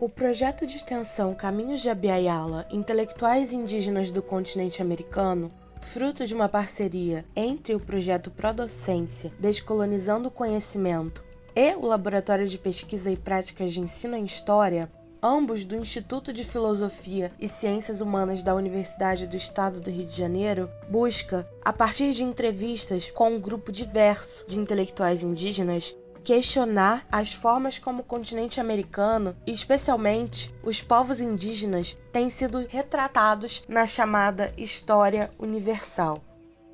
O projeto de extensão Caminhos de Abiaiala Intelectuais Indígenas do Continente Americano, fruto de uma parceria entre o projeto Prodocência Descolonizando o Conhecimento e o Laboratório de Pesquisa e Práticas de Ensino em História, ambos do Instituto de Filosofia e Ciências Humanas da Universidade do Estado do Rio de Janeiro, busca, a partir de entrevistas com um grupo diverso de intelectuais indígenas, questionar as formas como o continente americano, e especialmente os povos indígenas, têm sido retratados na chamada História Universal.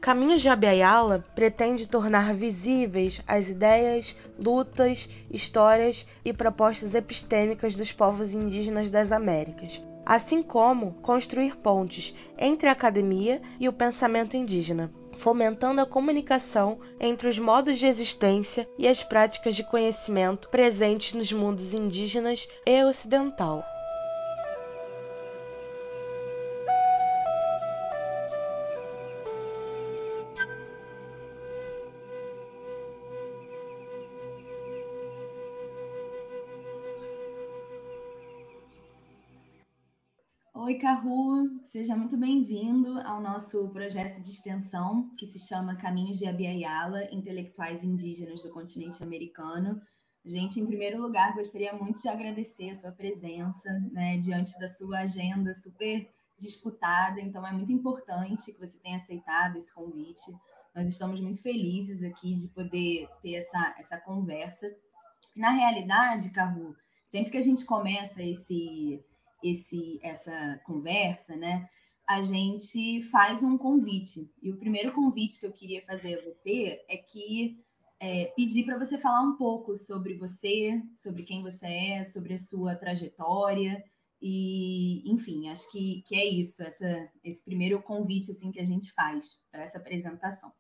Caminhos de Abiyala pretende tornar visíveis as ideias, lutas, histórias e propostas epistêmicas dos povos indígenas das Américas, assim como construir pontes entre a academia e o pensamento indígena, fomentando a comunicação entre os modos de existência e as práticas de conhecimento presentes nos mundos indígenas e ocidental. Carru, seja muito bem-vindo ao nosso projeto de extensão que se chama Caminhos de Abiaiala, Intelectuais Indígenas do Continente Americano. Gente, em primeiro lugar, gostaria muito de agradecer a sua presença, né, diante da sua agenda super disputada, então é muito importante que você tenha aceitado esse convite. Nós estamos muito felizes aqui de poder ter essa, essa conversa. Na realidade, Carru, sempre que a gente começa esse esse, essa conversa, né, a gente faz um convite. E o primeiro convite que eu queria fazer a você é que é, pedir para você falar um pouco sobre você, sobre quem você é, sobre a sua trajetória. E, enfim, acho que, que é isso, essa, esse primeiro convite assim que a gente faz para essa apresentação.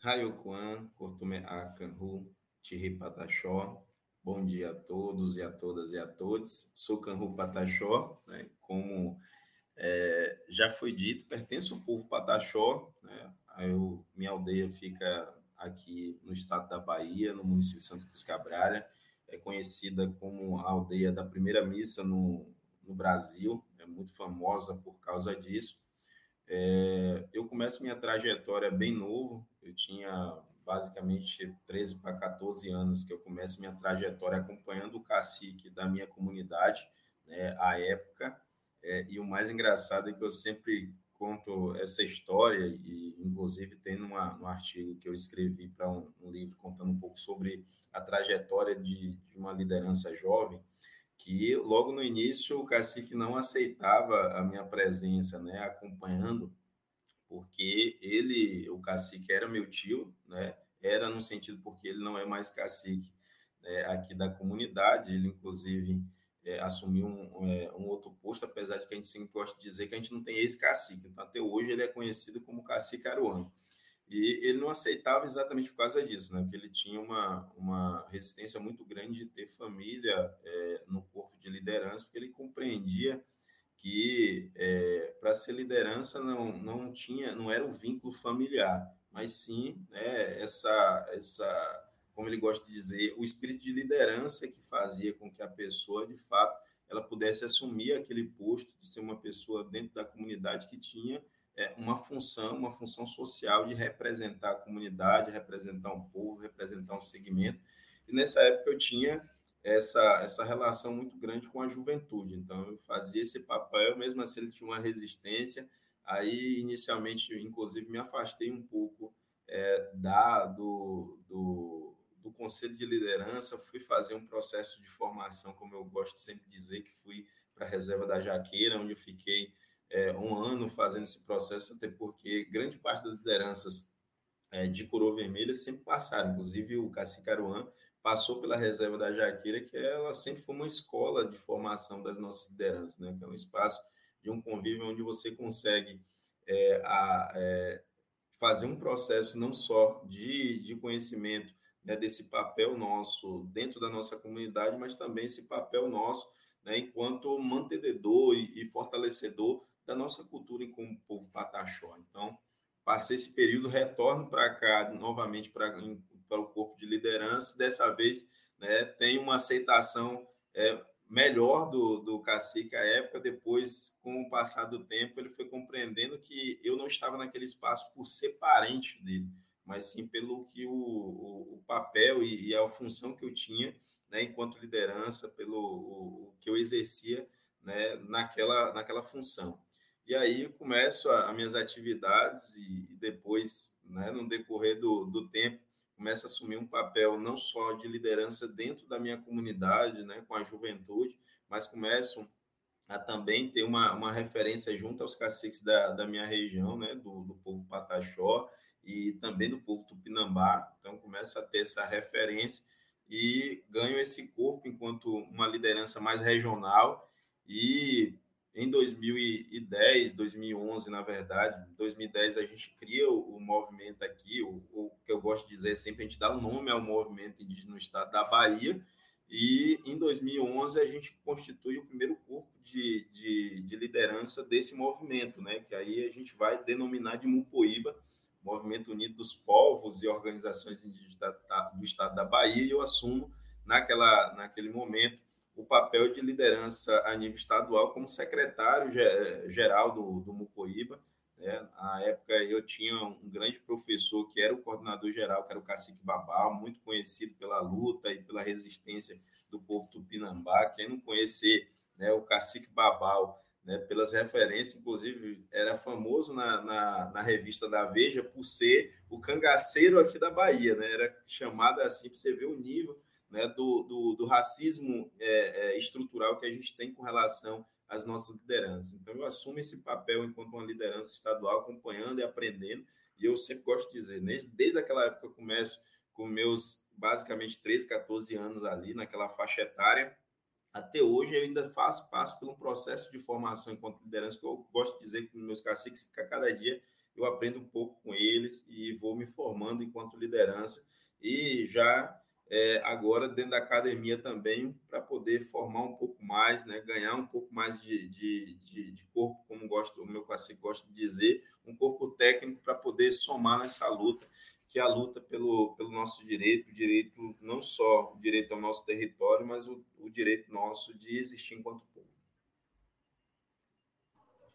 Raio Kwan, Kortume Akanhu, Tiri Patachó, Bom dia a todos e a todas e a todos. Sou Canru Pataxó, né? como é, já foi dito, pertenço ao povo Pataxó. Né? Eu, minha aldeia fica aqui no estado da Bahia, no município de Santo Cruz Cabralha. É conhecida como a aldeia da primeira missa no, no Brasil, é muito famosa por causa disso. É, eu começo minha trajetória bem novo, eu tinha basicamente 13 para 14 anos que eu começo minha trajetória acompanhando o cacique da minha comunidade, né, à época. É, e o mais engraçado é que eu sempre conto essa história, e inclusive tem numa, um artigo que eu escrevi para um, um, livro contando um pouco sobre a trajetória de, de uma liderança jovem, que logo no início o cacique não aceitava a minha presença, né, acompanhando porque ele, o cacique era meu tio, né? Era no sentido porque ele não é mais cacique né, aqui da comunidade, ele inclusive é, assumiu um, é, um, outro posto, apesar de que a gente sempre gosta de dizer que a gente não tem ex-cacique, então até hoje ele é conhecido como cacique aruano. E ele não aceitava exatamente por causa disso, né? Porque ele tinha uma, uma resistência muito grande de ter família é, no corpo de liderança, porque ele compreendia que é, para ser liderança não, não tinha, não era o vínculo familiar, mas sim né, essa, essa, como ele gosta de dizer, o espírito de liderança que fazia com que a pessoa, de fato, ela pudesse assumir aquele posto de ser uma pessoa dentro da comunidade que tinha é, uma função, uma função social de representar a comunidade, representar um povo, representar um segmento. E nessa época eu tinha essa, essa relação muito grande com a juventude. Então, eu fazia esse papel, mesmo assim, ele tinha uma resistência. Aí, inicialmente, inclusive, me afastei um pouco é, da, do, do, do conselho de liderança, fui fazer um processo de formação, como eu gosto de sempre dizer, que fui para a reserva da Jaqueira, onde eu fiquei é, um ano fazendo esse processo, até porque grande parte das lideranças é, de Coroa Vermelha sempre passaram, inclusive o Cacique Aruan passou pela reserva da Jaqueira, que ela sempre foi uma escola de formação das nossas lideranças, né? que é um espaço de um convívio onde você consegue é, a, é, fazer um processo não só de, de conhecimento né, desse papel nosso dentro da nossa comunidade, mas também esse papel nosso né, enquanto mantenedor e, e fortalecedor da nossa cultura como povo pataxó. Então, passei esse período, retorno para cá novamente para para o corpo de liderança. Dessa vez, né, tem uma aceitação é, melhor do, do cacique à época, depois, com o passar do tempo, ele foi compreendendo que eu não estava naquele espaço por ser parente dele, mas sim pelo que o, o, o papel e, e, a função que eu tinha né, enquanto liderança, pelo o, que eu exercia né, naquela, naquela função. E aí começo as minhas atividades e, e depois, né, no decorrer do, do tempo, começa a assumir um papel não só de liderança dentro da minha comunidade, né, com a juventude, mas começo a também ter uma, uma referência junto aos caciques da, da minha região, né, do, do povo Pataxó e também do povo Tupinambá. Então, começa a ter essa referência e ganho esse corpo enquanto uma liderança mais regional e em 2010, 2011, na verdade, 2010 a gente cria o, o movimento aqui, o, o, que eu gosto de dizer sempre, a gente dá o um nome ao movimento indígena no estado da Bahia, e em 2011 a gente constitui o primeiro corpo de, de, de liderança desse movimento, né? que aí a gente vai denominar de Mupoíba, Movimento Unido dos Povos e Organizações Indígenas do Estado da Bahia, e eu assumo naquela, naquele momento o papel de liderança a nível estadual como secretário-geral do, do Mucoíba. Né? Na época, eu tinha um grande professor que era o coordenador geral, que era o Cacique Babal, muito conhecido pela luta e pela resistência do povo tupinambá. Quem não conhecer né, o Cacique Babal, né, pelas referências, inclusive era famoso na, na, na, revista da Veja por ser o cangaceiro aqui da Bahia, né? era chamado assim para você ver o nível né, do, do, do racismo é, é, estrutural que a gente tem com relação às nossas lideranças. Então, eu assumo esse papel enquanto uma liderança estadual, acompanhando e aprendendo, e eu sempre gosto de dizer, desde, desde aquela época eu começo com meus basicamente 13, 14 anos ali, naquela faixa etária, até hoje eu ainda faço, passo por um processo de formação enquanto liderança, que eu gosto de dizer que meus caciques, que a cada dia eu aprendo um pouco com eles e vou me formando enquanto liderança, e já é, agora dentro da academia também, para poder formar um pouco mais, né, ganhar um pouco mais de, de, de, de corpo, como gosto, o meu cacique gosta de dizer, um corpo técnico para poder somar nessa luta, que é a luta pelo, pelo nosso direito, o direito, não só o direito ao nosso território, mas o, o direito nosso de existir enquanto.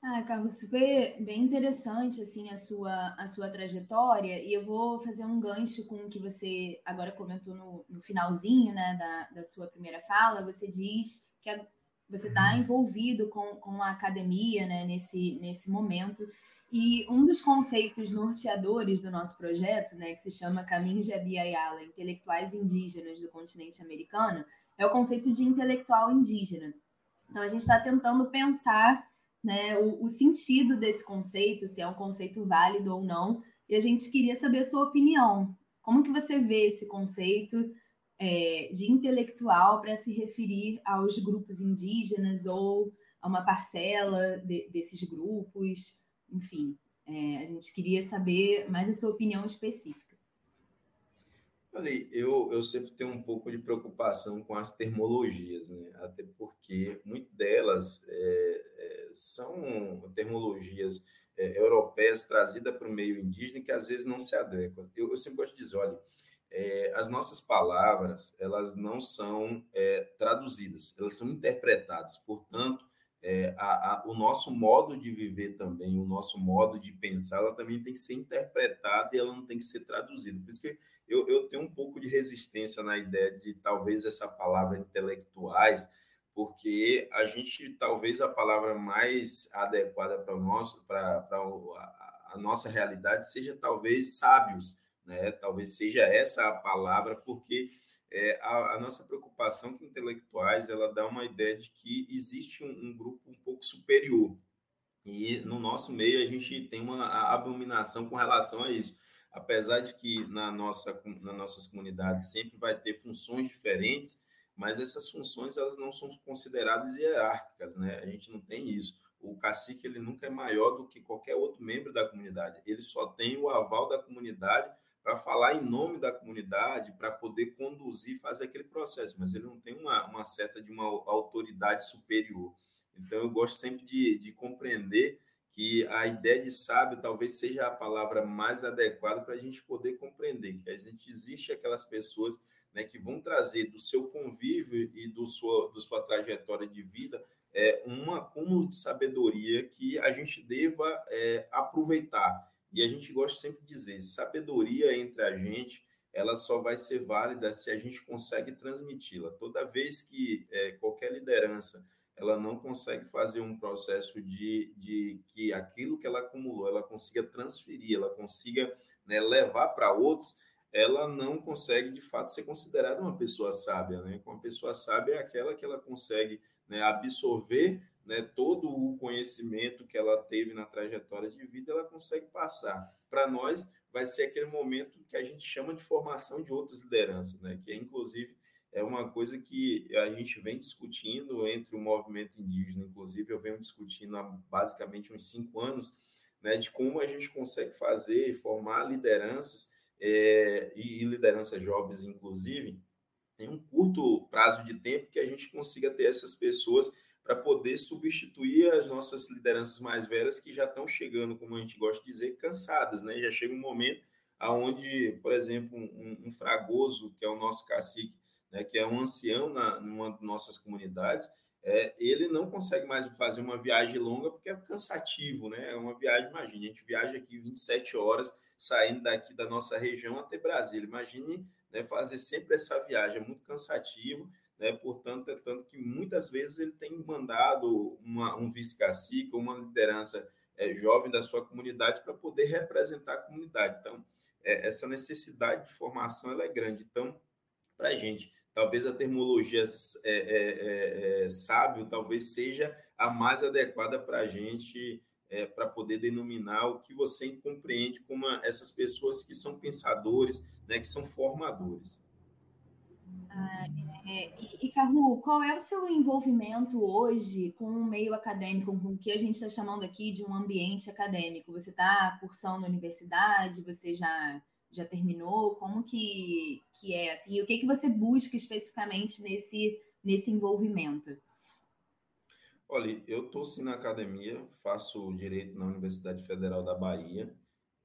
Ah, Carlos, super bem interessante assim a sua a sua trajetória e eu vou fazer um gancho com o que você agora comentou no, no finalzinho, né, da, da sua primeira fala. Você diz que a, você está envolvido com, com a academia, né, nesse nesse momento. E um dos conceitos norteadores do nosso projeto, né, que se chama Caminhos de Abiyala, Intelectuais Indígenas do Continente Americano, é o conceito de intelectual indígena. Então a gente está tentando pensar né, o, o, sentido desse conceito, se é um conceito válido ou não, e a gente queria saber a sua opinião. Como que você vê esse conceito é, de intelectual para se referir aos grupos indígenas ou a uma parcela de, desses grupos? Enfim, é, a gente queria saber mais a sua opinião específica. Olha, eu, eu sempre tenho um pouco de preocupação com as termologias, né? até porque muitas delas é, é, são termologias é, europeias trazidas para o meio indígena que às vezes não se adequam. Eu, eu sempre gosto de dizer, olha, é, as nossas palavras elas não são é, traduzidas, elas são interpretadas. Portanto, é, a, a, o nosso modo de viver também, o nosso modo de pensar, ela também tem que ser interpretada e ela não tem que ser traduzida. Por isso que eu, eu tenho um pouco de resistência na ideia de talvez essa palavra intelectuais, porque a gente, talvez a palavra mais adequada para nosso, para a, a nossa realidade seja talvez sábios, né? Talvez seja essa a palavra, porque é, a, a, nossa preocupação com intelectuais ela dá uma ideia de que existe um, um, grupo um pouco superior e no nosso meio a gente tem uma abominação com relação a isso apesar de que na nossa, nas nossas comunidades sempre vai ter funções diferentes, mas essas funções elas não são consideradas hierárquicas, né? A gente não tem isso. O cacique ele nunca é maior do que qualquer outro membro da comunidade. Ele só tem o aval da comunidade para falar em nome da comunidade, para poder conduzir, fazer aquele processo, mas ele não tem uma, uma certa de uma autoridade superior. Então, eu gosto sempre de, de compreender que a ideia de sábio talvez seja a palavra mais adequada para a gente poder compreender que a gente existe aquelas pessoas né, que vão trazer do seu convívio e do sua, do sua trajetória de vida é, um acúmulo de sabedoria que a gente deva é, aproveitar. E a gente gosta sempre de dizer, sabedoria entre a gente, ela só vai ser válida se a gente consegue transmiti-la. Toda vez que é, qualquer liderança ela não consegue fazer um processo de, de que aquilo que ela acumulou, ela consiga transferir, ela consiga né, levar para outros, ela não consegue de fato ser considerada uma pessoa sábia. Né? Uma pessoa sábia é aquela que ela consegue né, absorver né, todo o conhecimento que ela teve na trajetória de vida, ela consegue passar. Para nós, vai ser aquele momento que a gente chama de formação de outras lideranças, né, que é inclusive é uma coisa que a gente vem discutindo entre o movimento indígena, inclusive eu venho discutindo há basicamente uns cinco anos, né, de como a gente consegue fazer, formar lideranças é, e, lideranças jovens, inclusive, em um curto prazo de tempo que a gente consiga ter essas pessoas para poder substituir as nossas lideranças mais velhas que já estão chegando, como a gente gosta de dizer, cansadas, né? Já chega um momento aonde, por exemplo, um, um fragoso, que é o nosso cacique, né, que é um ancião na numa de nossas comunidades, é, ele não consegue mais fazer uma viagem longa porque é cansativo, né? É uma viagem, imagine, a gente viaja aqui 27 horas saindo daqui da nossa região até Brasília. Imagine né, fazer sempre essa viagem, é muito cansativo, né? Portanto, é tanto que muitas vezes ele tem mandado uma, um vice-cacique, uma liderança é, jovem da sua comunidade para poder representar a comunidade. Então, é, essa necessidade de formação ela é grande. Então, para a gente talvez a terminologia é, é, é, sábio talvez seja a mais adequada para a gente, é, para poder denominar o que você compreende como essas pessoas que são pensadores, né, que são formadores. Ah, é, e, e Carru, qual é o seu envolvimento hoje com o meio acadêmico, com o que a gente está chamando aqui de um ambiente acadêmico? Você está cursando universidade? Você já já terminou? Como que, que é assim? E o que, que você busca especificamente nesse, nesse envolvimento? Olha, eu estou sim na academia, faço direito na Universidade Federal da Bahia.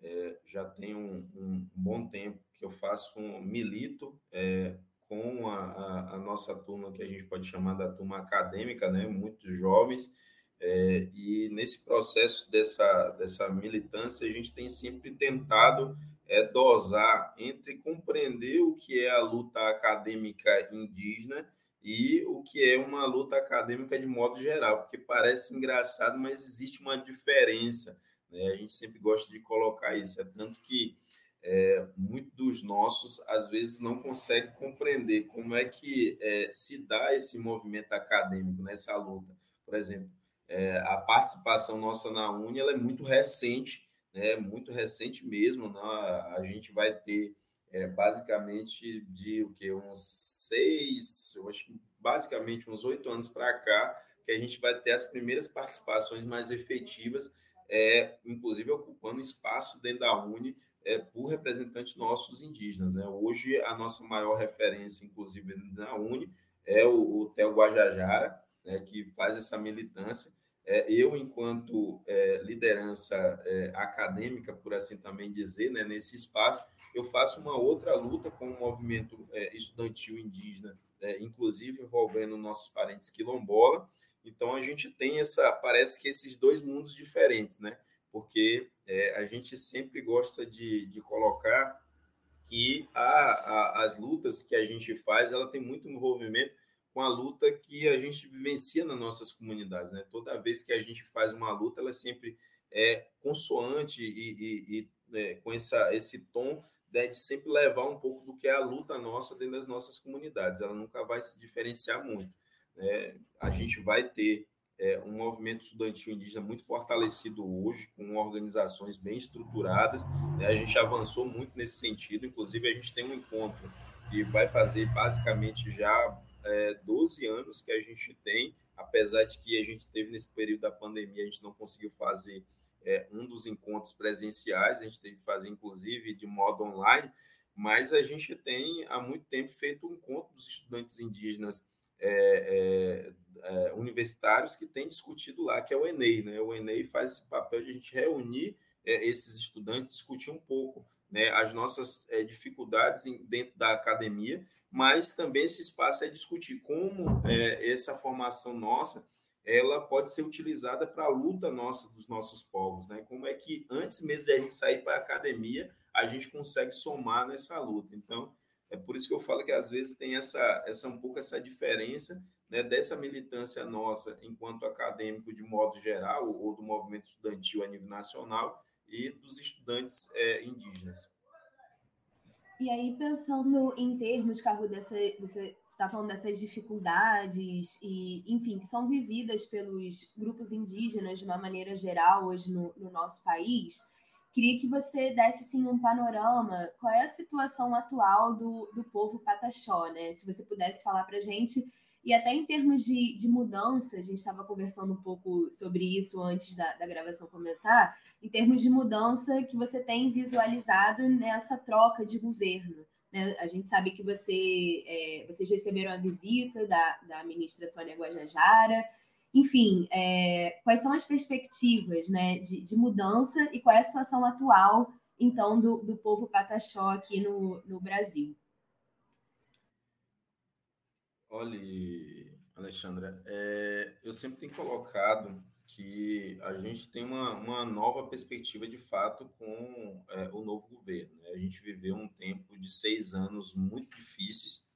É, já tem um, um, bom tempo que eu faço um milito é, com a, a, a, nossa turma, que a gente pode chamar da turma acadêmica, né? muitos jovens. É, e nesse processo dessa, dessa militância, a gente tem sempre tentado é dosar entre compreender o que é a luta acadêmica indígena e o que é uma luta acadêmica de modo geral, porque parece engraçado, mas existe uma diferença. Né? A gente sempre gosta de colocar isso, é tanto que é, muitos dos nossos às vezes não conseguem compreender como é que é, se dá esse movimento acadêmico nessa luta. Por exemplo, é, a participação nossa na Uni é muito recente né, muito recente mesmo, né, a gente vai ter é, basicamente de o que uns seis, eu acho basicamente uns oito anos para cá, que a gente vai ter as primeiras participações mais efetivas, é, inclusive ocupando espaço dentro da Uni é, por representantes nossos indígenas. Né? Hoje, a nossa maior referência, inclusive na Uni, é o, o Theo Guajajara, né, que faz essa militância eu, enquanto é, liderança é, acadêmica, por assim também dizer, né, nesse espaço, eu faço uma outra luta com o movimento é, estudantil indígena, é, inclusive envolvendo nossos parentes quilombola. Então, a gente tem essa, parece que esses dois mundos diferentes, né? Porque é, a gente sempre gosta de, de colocar que a, a, as lutas que a gente faz, ela tem muito envolvimento com a luta que a gente vivencia nas nossas comunidades. Né? Toda vez que a gente faz uma luta, ela sempre é consoante e, e, e é, com essa, esse tom né, de sempre levar um pouco do que é a luta nossa dentro das nossas comunidades. Ela nunca vai se diferenciar muito. Né? A gente vai ter é, um movimento estudantil indígena muito fortalecido hoje, com organizações bem estruturadas. Né? A gente avançou muito nesse sentido, inclusive a gente tem um encontro que vai fazer basicamente já é, 12 anos que a gente tem, apesar de que a gente teve nesse período da pandemia, a gente não conseguiu fazer é, um dos encontros presenciais, a gente teve que fazer, inclusive, de modo online, mas a gente tem há muito tempo feito um encontro dos estudantes indígenas é, é, é, universitários que tem discutido lá, que é o Enem. Né? O Enem faz esse papel de a gente reunir é, esses estudantes, discutir um pouco né, as nossas é, dificuldades dentro da academia, mas também esse espaço é discutir como é, essa formação nossa ela pode ser utilizada para a luta nossa dos nossos povos, né? Como é que antes mesmo de a gente sair para a academia, a gente consegue somar nessa luta. Então, é por isso que eu falo que às vezes tem essa, essa um pouco essa diferença né, dessa militância nossa enquanto acadêmico de modo geral ou do movimento estudantil a nível nacional e dos estudantes é, indígenas. E aí pensando em termos, Carro, dessa, dessa está falando dessas dificuldades e, enfim, que são vividas pelos grupos indígenas de uma maneira geral hoje no, no nosso país. Queria que você desse assim, um panorama, qual é a situação atual do, do povo pataxó, né? Se você pudesse falar para a gente, e até em termos de, de mudança, a gente estava conversando um pouco sobre isso antes da, da gravação começar, em termos de mudança que você tem visualizado nessa troca de governo. Né? A gente sabe que você, é, vocês receberam a visita da, da ministra Sônia Guajajara. Enfim, é, quais são as perspectivas né, de, de, mudança e qual é a situação atual, então, do, do povo pataxó aqui no, no Brasil? Olha, Alexandra, é, eu sempre tenho colocado que a gente tem uma, uma nova perspectiva de fato com é, o novo governo. Né? A gente viveu um tempo de seis anos muito difíceis,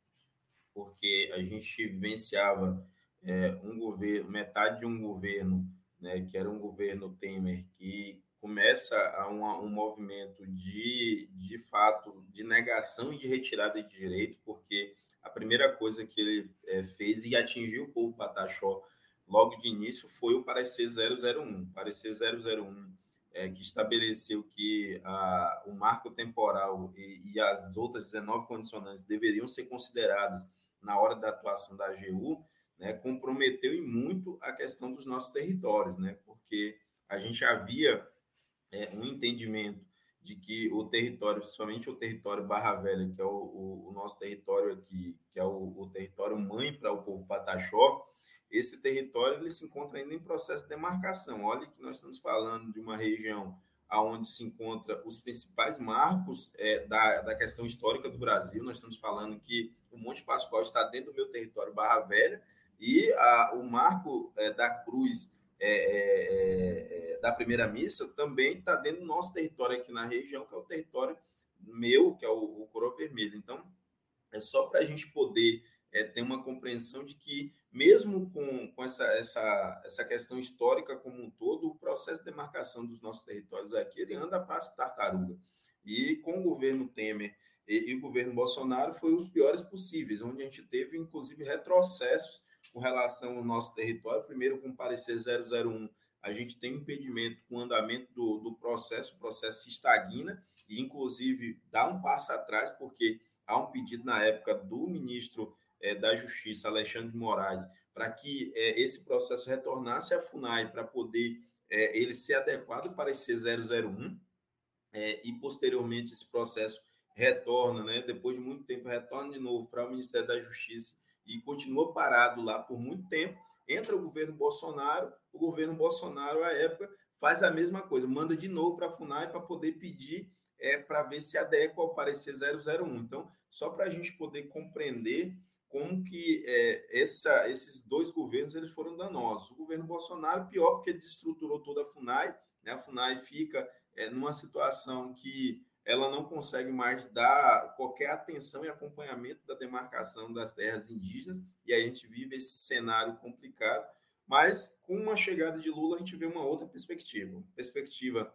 porque a gente vivenciava é, um governo, metade de um governo, né, que era um governo Temer, que começa a um movimento de, de fato, de negação e de retirada de direito, porque a primeira coisa que ele é, fez e atingiu o povo pataxó logo de início foi o parecer 001. O parecer 001 é, que estabeleceu que a, o marco temporal e, e, as outras 19 condicionantes deveriam ser consideradas na hora da atuação da AGU, né, comprometeu em muito a questão dos nossos territórios, né, porque a gente havia é, um entendimento de que o território, principalmente o território Barra Velha, que é o, o, o nosso território aqui, que é o, o território mãe para o povo Pataxó, esse território ele se encontra ainda em processo de demarcação. Olha que nós estamos falando de uma região onde se encontra os principais marcos é, da, da questão histórica do Brasil. Nós estamos falando que o Monte Pascoal está dentro do meu território Barra Velha e a, o marco é, da Cruz é, é, é da primeira missa também está dentro do nosso território aqui na região, que é o território meu, que é o, o Coroa Vermelho. Então, é só para a gente poder é, ter uma compreensão de que, mesmo com, com essa, essa, essa questão histórica como um todo, o processo de demarcação dos nossos territórios aqui ele anda para tartaruga. E com o governo Temer e, e, o governo Bolsonaro foi os piores possíveis, onde a gente teve, inclusive, retrocessos com relação ao nosso território. Primeiro, com o parecer 001, a gente tem impedimento com o andamento do, do processo, o processo se estagna, e, inclusive, dá um passo atrás, porque há um pedido na época do ministro é, da Justiça, Alexandre de Moraes, para que é, esse processo retornasse à FUNAI para poder é, ele ser adequado para esse 001 é, e posteriormente esse processo retorna, né, depois de muito tempo, retorna de novo para o Ministério da Justiça e continua parado lá por muito tempo. Entra o governo Bolsonaro, o governo Bolsonaro, à época, faz a mesma coisa, manda de novo para a FUNAI para poder pedir é, para ver se adequa ao parecer 001. Então, só para a gente poder compreender como que é, essa, esses dois governos eles foram danosos. O governo Bolsonaro, pior, porque ele destruturou toda a FUNAI, né? a FUNAI fica é, numa situação que ela não consegue mais dar qualquer atenção e acompanhamento da demarcação das terras indígenas, e aí a gente vive esse cenário complicado, mas com a chegada de Lula a gente vê uma outra perspectiva, perspectiva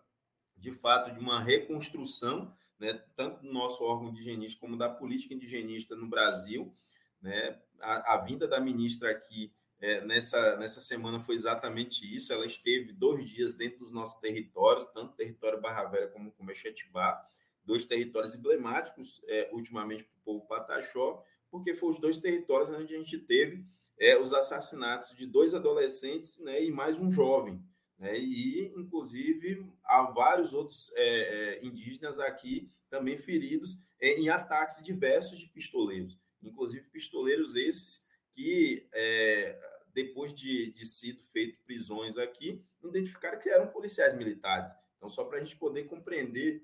de fato de uma reconstrução, né, tanto do nosso órgão indigenista como da política indigenista no Brasil, né? A, a vinda da ministra aqui é, nessa, nessa semana foi exatamente isso. Ela esteve dois dias dentro dos nossos territórios, tanto território Barra Velha como o Comexetibá, dois territórios emblemáticos é, ultimamente para o povo Pataxó, porque foram os dois territórios onde a gente teve é, os assassinatos de dois adolescentes né, e mais um jovem. Né, e, inclusive, há vários outros é, é, indígenas aqui também feridos é, em ataques diversos de pistoleiros inclusive pistoleiros esses que, é, depois de, de sido feito prisões aqui, identificaram que eram policiais militares. Então, só para a gente poder compreender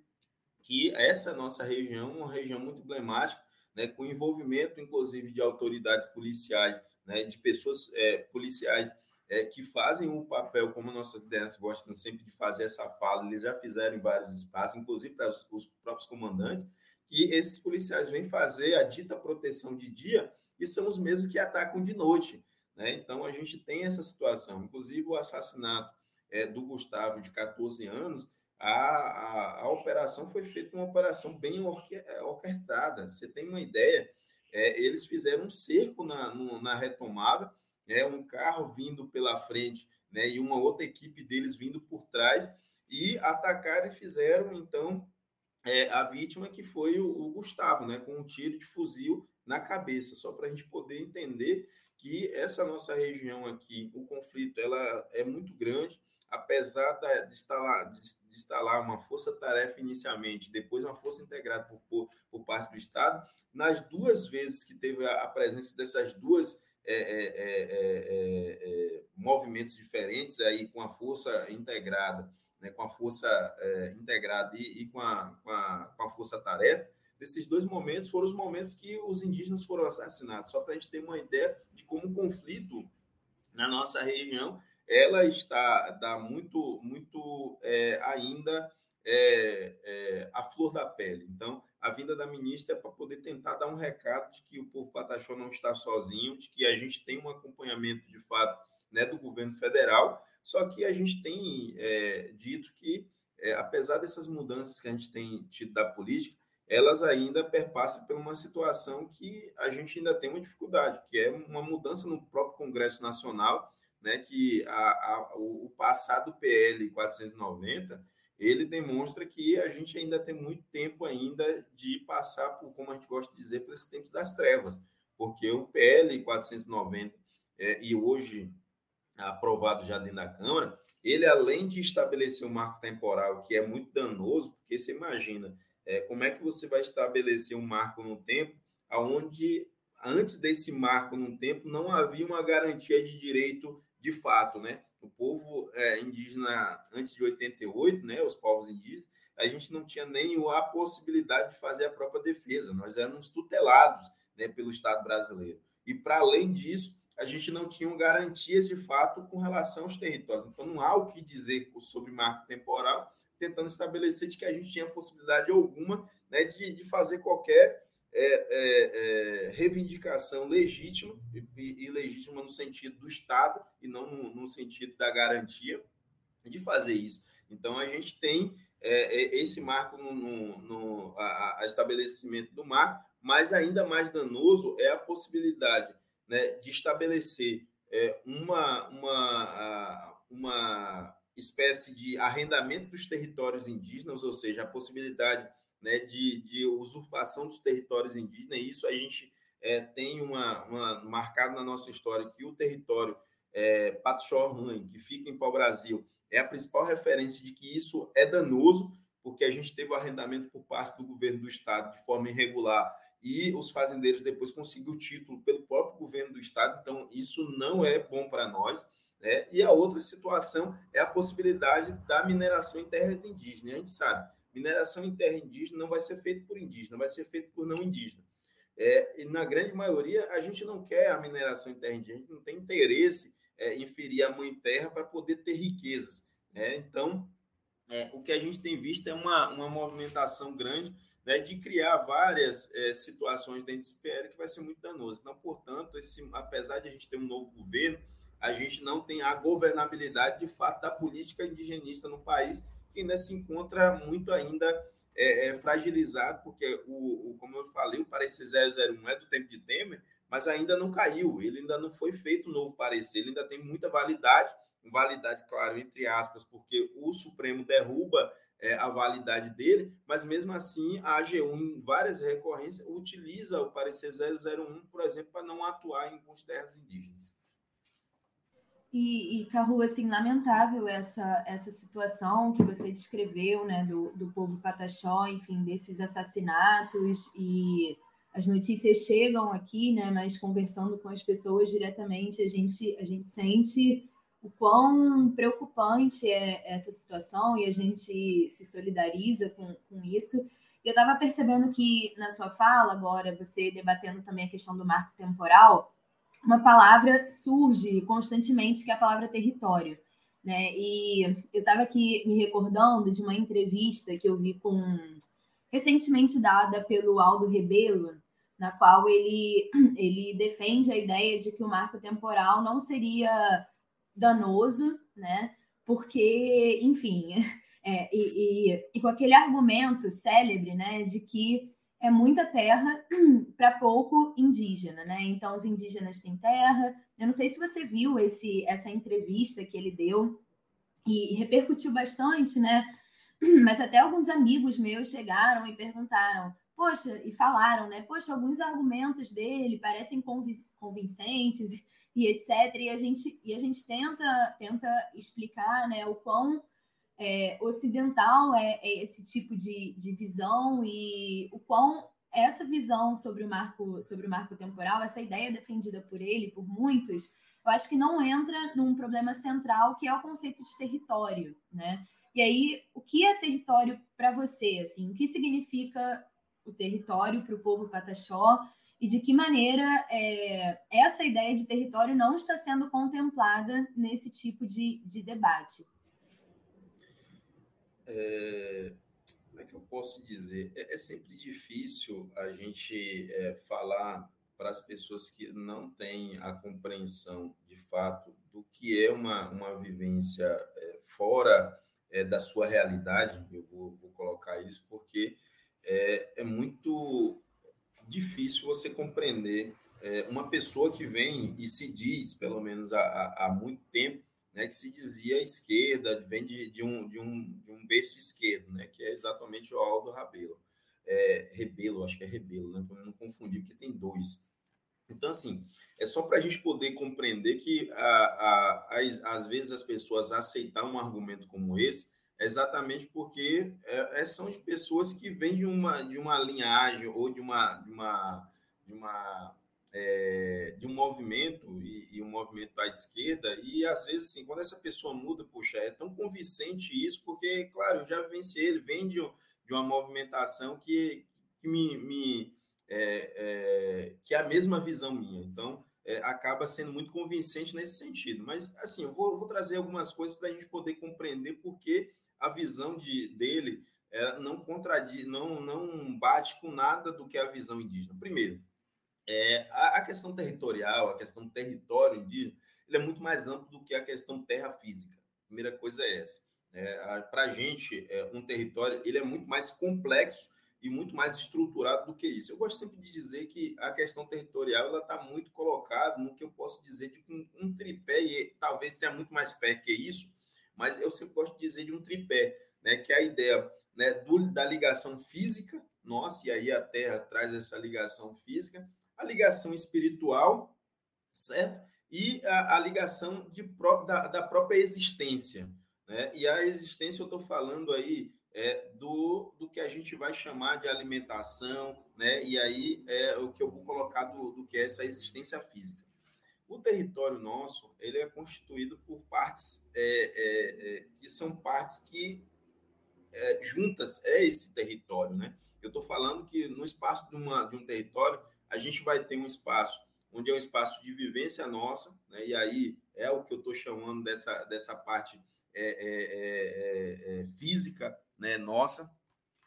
que essa nossa região é uma região muito emblemática, né, com envolvimento, inclusive, de autoridades policiais, né, de pessoas é, policiais é, que fazem o papel, como nossas lideranças gostam sempre de fazer essa fala, eles já fizeram em vários espaços, inclusive para os, os próprios comandantes, que esses policiais vêm fazer a dita proteção de dia e são os mesmos que atacam de noite. Né? Então, a gente tem essa situação. Inclusive, o assassinato é, do Gustavo, de 14 anos, a, a, a, operação foi feita uma operação bem é, orquestrada. Você tem uma ideia? É, eles fizeram um cerco na, na retomada, é, um carro vindo pela frente né, e uma outra equipe deles vindo por trás, e atacaram e fizeram, então, é, a vítima que foi o, o, Gustavo, né, com um tiro de fuzil na cabeça, só para a gente poder entender que essa nossa região aqui, o conflito, ela é muito grande, apesar de instalar, de, instalar uma força-tarefa inicialmente, depois uma força integrada por, por, por, parte do Estado, nas duas vezes que teve a, presença dessas duas é é, é, é, é, movimentos diferentes aí com a força integrada, né, com a força é, integrada e, e com, a, com, a, com a força-tarefa, esses dois momentos foram os momentos que os indígenas foram assassinados. Só para a gente ter uma ideia de como o conflito na nossa região ela está dá muito muito ainda é, é, a flor da pele. Então, a vinda da ministra é para poder tentar dar um recado de que o povo pataxó não está sozinho, de que a gente tem um acompanhamento de fato né, do governo federal, só que a gente tem é, dito que, é, apesar dessas mudanças que a gente tem tido da política, elas ainda perpassam por uma situação que a gente ainda tem uma dificuldade, que é uma mudança no próprio Congresso Nacional, né, que a, a, o passado PL 490 ele demonstra que a gente ainda tem muito tempo ainda de passar por, como a gente gosta de dizer, esses tempos das trevas, porque o PL 490 é, e hoje aprovado já dentro da Câmara, ele além de estabelecer um marco temporal que é muito danoso, porque você imagina é, como é que você vai estabelecer um marco no tempo aonde antes desse marco no tempo não havia uma garantia de direito de fato, né? o povo é, indígena antes de 88, né, os povos indígenas, a gente não tinha nem a possibilidade de fazer a própria defesa, nós éramos tutelados né, pelo Estado brasileiro. E, para além disso, a gente não tinha garantias de fato com relação aos territórios. Então, não há o que dizer sobre marco temporal, tentando estabelecer de que a gente tinha possibilidade alguma né, de, de fazer qualquer é, é, é, reivindicação legítima, e, e, legítima no sentido do Estado e não no, no, sentido da garantia de fazer isso. Então, a gente tem é, é, esse marco no, no, no a, a estabelecimento do marco, mas ainda mais danoso é a possibilidade né, de estabelecer é, uma, uma, uma espécie de arrendamento dos territórios indígenas, ou seja, a possibilidade né, de, de usurpação dos territórios indígenas, e isso a gente é, tem uma, uma, marcado na nossa história que o território é, Patachó-Rãe, que fica em pau-brasil, é a principal referência de que isso é danoso, porque a gente teve o arrendamento por parte do governo do estado de forma irregular e os fazendeiros depois conseguiram o título pelo próprio governo do estado, então isso não é bom para nós. Né? E a outra situação é a possibilidade da mineração em terras indígenas. A gente sabe, mineração em terra indígena não vai ser feita por indígena, vai ser feita por não indígena. É, e na grande maioria, a gente não quer a mineração em terra indígena, a gente não tem interesse é, em ferir a mãe terra para poder ter riquezas. Né? Então, é, o que a gente tem visto é uma, uma movimentação grande né, de criar várias é, situações dentro desse PL que vai ser muito danoso. Então, portanto, esse, apesar de a gente ter um novo governo, a gente não tem a governabilidade de fato da política indigenista no país que ainda se encontra muito ainda é, é, fragilizado, porque, o, o, como eu falei, o parecer 001 é do tempo de Temer, mas ainda não caiu, ele ainda não foi feito novo parecer, ele ainda tem muita validade, validade, claro, entre aspas, porque o Supremo derruba é, a validade dele, mas mesmo assim a AGU, em várias recorrências, utiliza o parecer 001, por exemplo, para não atuar em terras indígenas. E, e Carru, assim, lamentável essa, essa situação que você descreveu, né, do, do povo pataxó, enfim, desses assassinatos e as notícias chegam aqui, né, mas conversando com as pessoas diretamente, a gente, a gente sente o quão preocupante é essa situação e a gente se solidariza com, com isso. Eu estava percebendo que na sua fala, agora, você debatendo também a questão do marco temporal, uma palavra surge constantemente, que é a palavra território. Né? E eu estava aqui me recordando de uma entrevista que eu vi com recentemente dada pelo Aldo Rebelo, na qual ele, ele defende a ideia de que o marco temporal não seria danoso, né? Porque, enfim, é, e, e, e, com aquele argumento célebre, né, de que é muita terra para pouco indígena, né? Então os indígenas têm terra. Eu não sei se você viu esse essa entrevista que ele deu e repercutiu bastante, né? Mas até alguns amigos meus chegaram e perguntaram: poxa, e falaram, né? Poxa, alguns argumentos dele parecem convincentes e etc. E a gente, e a gente tenta, tenta explicar né, o quão é, ocidental é, é, esse tipo de, de visão e o quão essa visão sobre o marco sobre o marco temporal, essa ideia defendida por ele, por muitos, eu acho que não entra num problema central que é o conceito de território, né? E aí, o que é território para você? Assim, o que significa o território para o povo pataxó e de que maneira é, essa ideia de território não está sendo contemplada nesse tipo de, de debate? É, como é que eu posso dizer? É, é sempre difícil a gente é, falar para as pessoas que não têm a compreensão de fato do que é uma, uma vivência é, fora é, da sua realidade, eu vou, vou colocar isso, porque é, é muito difícil você compreender uma pessoa que vem e se diz, pelo menos há, há muito tempo, né, que se dizia esquerda, vem de, de, um, de, um, de um berço esquerdo, né, que é exatamente o Aldo Rabelo. É, Rebelo, acho que é Rebelo, né, para não confundir, porque tem dois. Então, assim, é só para a gente poder compreender que, a, a, a, às vezes, as pessoas aceitar um argumento como esse exatamente porque é, é, são de pessoas que vêm de uma, de uma linhagem ou de uma de uma de, uma, é, de um movimento e, movimento da esquerda e às vezes assim quando essa pessoa muda puxa é tão convincente isso porque claro eu já vivenciei ele vem de, de uma movimentação que, que me, me é, é, que é a mesma visão minha então é, acaba sendo muito convincente nesse sentido. Mas, assim, eu vou, vou trazer algumas coisas para a gente poder compreender por que a visão de, dele é, não contradiz, não, não bate com nada do que é a visão indígena. Primeiro, é, a, a, questão territorial, a questão do território indígena, ele é muito mais amplo do que a questão terra física. A primeira coisa é essa. É, Para a gente, é, um território ele é muito mais complexo e muito mais estruturado do que isso. Eu gosto sempre de dizer que a questão territorial ela está muito colocada no que eu posso dizer de um, um tripé, e talvez tenha muito mais pé que isso, mas eu sempre gosto de dizer de um tripé, né, que é a ideia né, do, da ligação física, nossa, e aí a Terra traz essa ligação física, a ligação espiritual, certo? E a, a ligação de, da, da própria existência. Né? E a existência, eu estou falando aí é, do, do que a gente vai chamar de alimentação, né? e aí é o que eu vou colocar do, do que é essa existência física. O território nosso ele é constituído por partes é, é, é, que são partes que é, juntas é esse território, né? Eu estou falando que no espaço de, uma, de um território a gente vai ter um espaço onde é um espaço de vivência nossa, né? E aí é o que eu estou chamando dessa, dessa parte é, física, né? Nossa,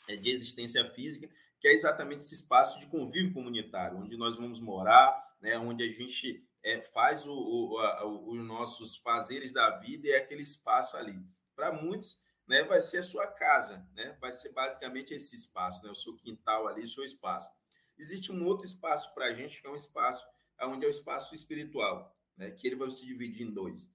de existência física, que é exatamente esse espaço de convívio comunitário, onde nós vamos morar, né? Onde a gente é, faz o, o, a, os nossos fazeres da vida e é aquele espaço ali. Para muitos, né, vai ser a sua casa, né? vai ser basicamente esse espaço, né? o seu quintal ali, o seu espaço. Existe um outro espaço para a gente, que é um espaço onde é o espaço espiritual, né? que ele vai se dividir em dois.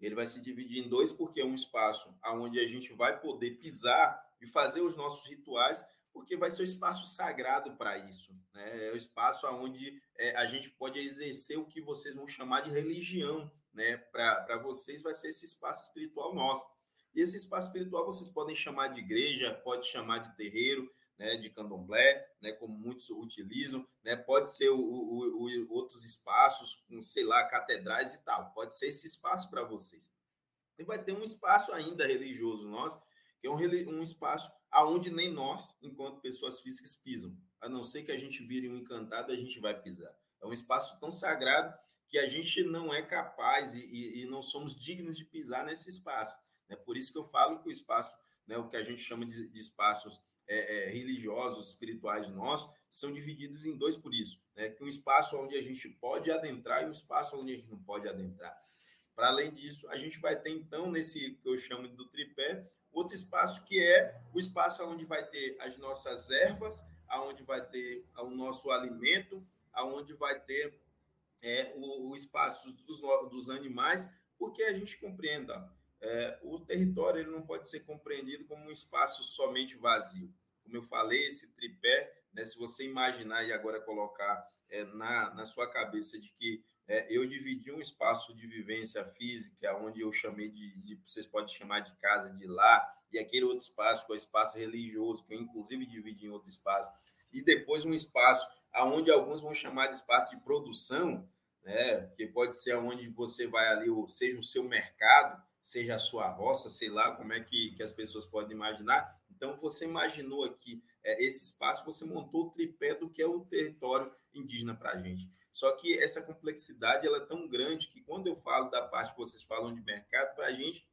Ele vai se dividir em dois porque é um espaço onde a gente vai poder pisar e fazer os nossos rituais porque vai ser o espaço sagrado para isso. Né? É o espaço onde é, a gente pode exercer o que vocês vão chamar de religião. Né? Para vocês vai ser esse espaço espiritual nosso. E esse espaço espiritual vocês podem chamar de igreja, pode chamar de terreiro, né, de candomblé, né, como muitos utilizam, né, pode ser o, o, o, outros espaços, com, sei lá, catedrais e tal, pode ser esse espaço para vocês. e vai ter um espaço ainda religioso nosso, que é um, um espaço aonde nem nós, enquanto pessoas físicas, pisam. A não ser que a gente vire um encantado, a gente vai pisar. É um espaço tão sagrado que a gente não é capaz e, e, e não somos dignos de pisar nesse espaço. É por isso que eu falo que o espaço, né, o que a gente chama de, de espaços é, é, religiosos, espirituais nossos, são divididos em dois por isso. Né? Que um espaço onde a gente pode adentrar e um espaço onde a gente não pode adentrar. Para além disso, a gente vai ter, então, nesse que eu chamo do tripé, outro espaço que é o espaço onde vai ter as nossas ervas, aonde vai ter o nosso alimento, aonde vai ter é, o, o espaço dos, dos animais, porque a gente compreenda, é, o território ele não pode ser compreendido como um espaço somente vazio. Como eu falei, esse tripé, né, se você imaginar e agora colocar é, na, na sua cabeça de que é, eu dividi um espaço de vivência física, onde eu chamei de, de, vocês podem chamar de casa de lá, e aquele outro espaço, que é o espaço religioso, que eu inclusive dividi em outro espaço, e depois um espaço aonde alguns vão chamar de espaço de produção, né, que pode ser onde você vai ali, seja o seu mercado, seja a sua roça, sei lá como é que, que as pessoas podem imaginar. Então, você imaginou aqui é, esse espaço, você montou o tripé do que é o território indígena para a gente. Só que essa complexidade ela é tão grande que quando eu falo da parte que vocês falam de mercado, para a gente,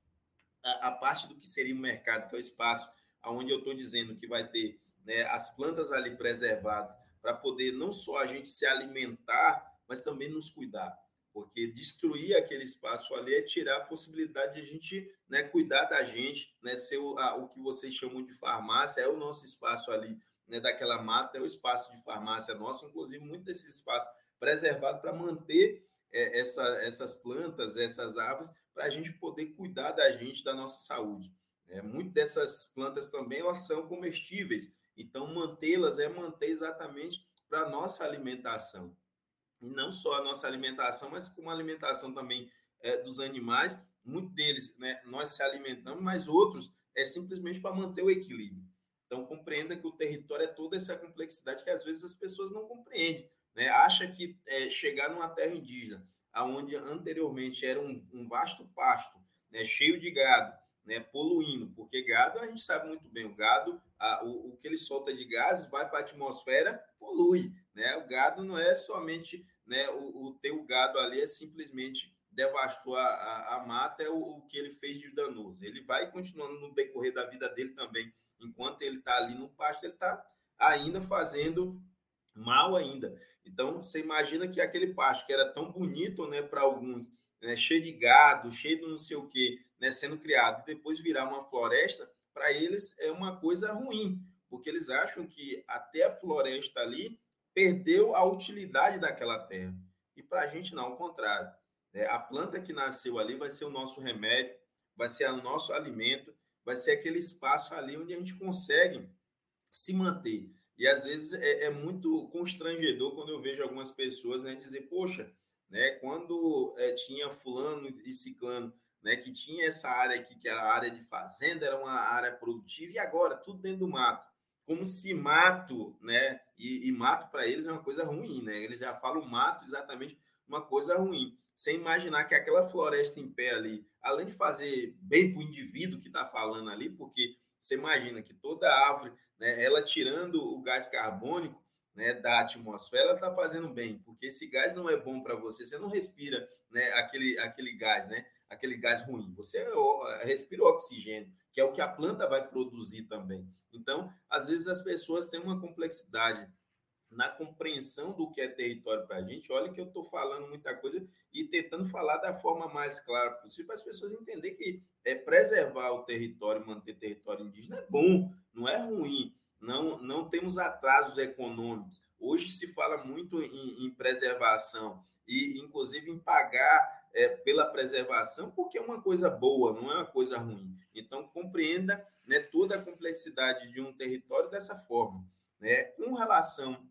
a, parte do que seria o mercado, que é o espaço onde eu estou dizendo que vai ter né, as plantas ali preservadas, para poder não só a gente se alimentar, mas também nos cuidar. Porque destruir aquele espaço ali é tirar a possibilidade de a gente né, cuidar da gente, né, ser o, a, o que vocês chamam de farmácia, é o nosso espaço ali, né, daquela mata, é o espaço de farmácia nosso, inclusive muito desses espaços preservado para manter é, essa, essas plantas, essas árvores, para a gente poder cuidar da gente, da nossa saúde. É, Muitas dessas plantas também elas são comestíveis, então mantê-las é manter exatamente para nossa alimentação. E não só a nossa alimentação, mas como a alimentação também é, dos animais. Muitos deles né, nós se alimentamos, mas outros é simplesmente para manter o equilíbrio. Então, compreenda que o território é toda essa complexidade que às vezes as pessoas não compreendem né, acha que é, chegar numa terra indígena, aonde anteriormente era um, um vasto pasto, né, cheio de gado, né, poluindo, porque gado a gente sabe muito bem, o gado, a, o, o, que ele solta de gases vai para a atmosfera, polui, né? O gado não é somente, né, o, o teu gado ali é simplesmente devastou a, a, a mata, é o, o, que ele fez de danoso. Ele vai continuando no decorrer da vida dele também, enquanto ele está ali no pasto, ele está ainda fazendo mal ainda. Então, você imagina que aquele pasto que era tão bonito né, para alguns, né, cheio de gado, cheio de não sei o quê, né, sendo criado, e depois virar uma floresta, para eles é uma coisa ruim, porque eles acham que até a floresta ali perdeu a utilidade daquela terra. E para a gente não, ao contrário. Né? A planta que nasceu ali vai ser o nosso remédio, vai ser o nosso alimento, vai ser aquele espaço ali onde a gente consegue se manter. E às vezes é, é, muito constrangedor quando eu vejo algumas pessoas né, dizer, poxa, né, quando é, tinha fulano e ciclano, né, que tinha essa área aqui, que era a área de fazenda, era uma área produtiva, e agora tudo dentro do mato. Como se mato, né, e, e mato para eles é uma coisa ruim, né? Eles já falam mato exatamente uma coisa ruim. Sem imaginar que aquela floresta em pé ali, além de fazer bem para o indivíduo que está falando ali, porque você imagina que toda árvore né, ela tirando o gás carbônico né, da atmosfera, está fazendo bem, porque esse gás não é bom para você, você não respira né, aquele, aquele gás, né, aquele gás ruim, você respira oxigênio, que é o que a planta vai produzir também. Então, às vezes as pessoas têm uma complexidade na compreensão do que é território para a gente. Olha que eu estou falando muita coisa e tentando falar da forma mais clara possível para as pessoas entenderem que é preservar o território, manter território indígena é bom, não é ruim. Não, não temos atrasos econômicos. Hoje se fala muito em, em preservação e, inclusive, em pagar é, pela preservação, porque é uma coisa boa, não é uma coisa ruim. Então, compreenda né, toda a complexidade de um território dessa forma. Né? Com relação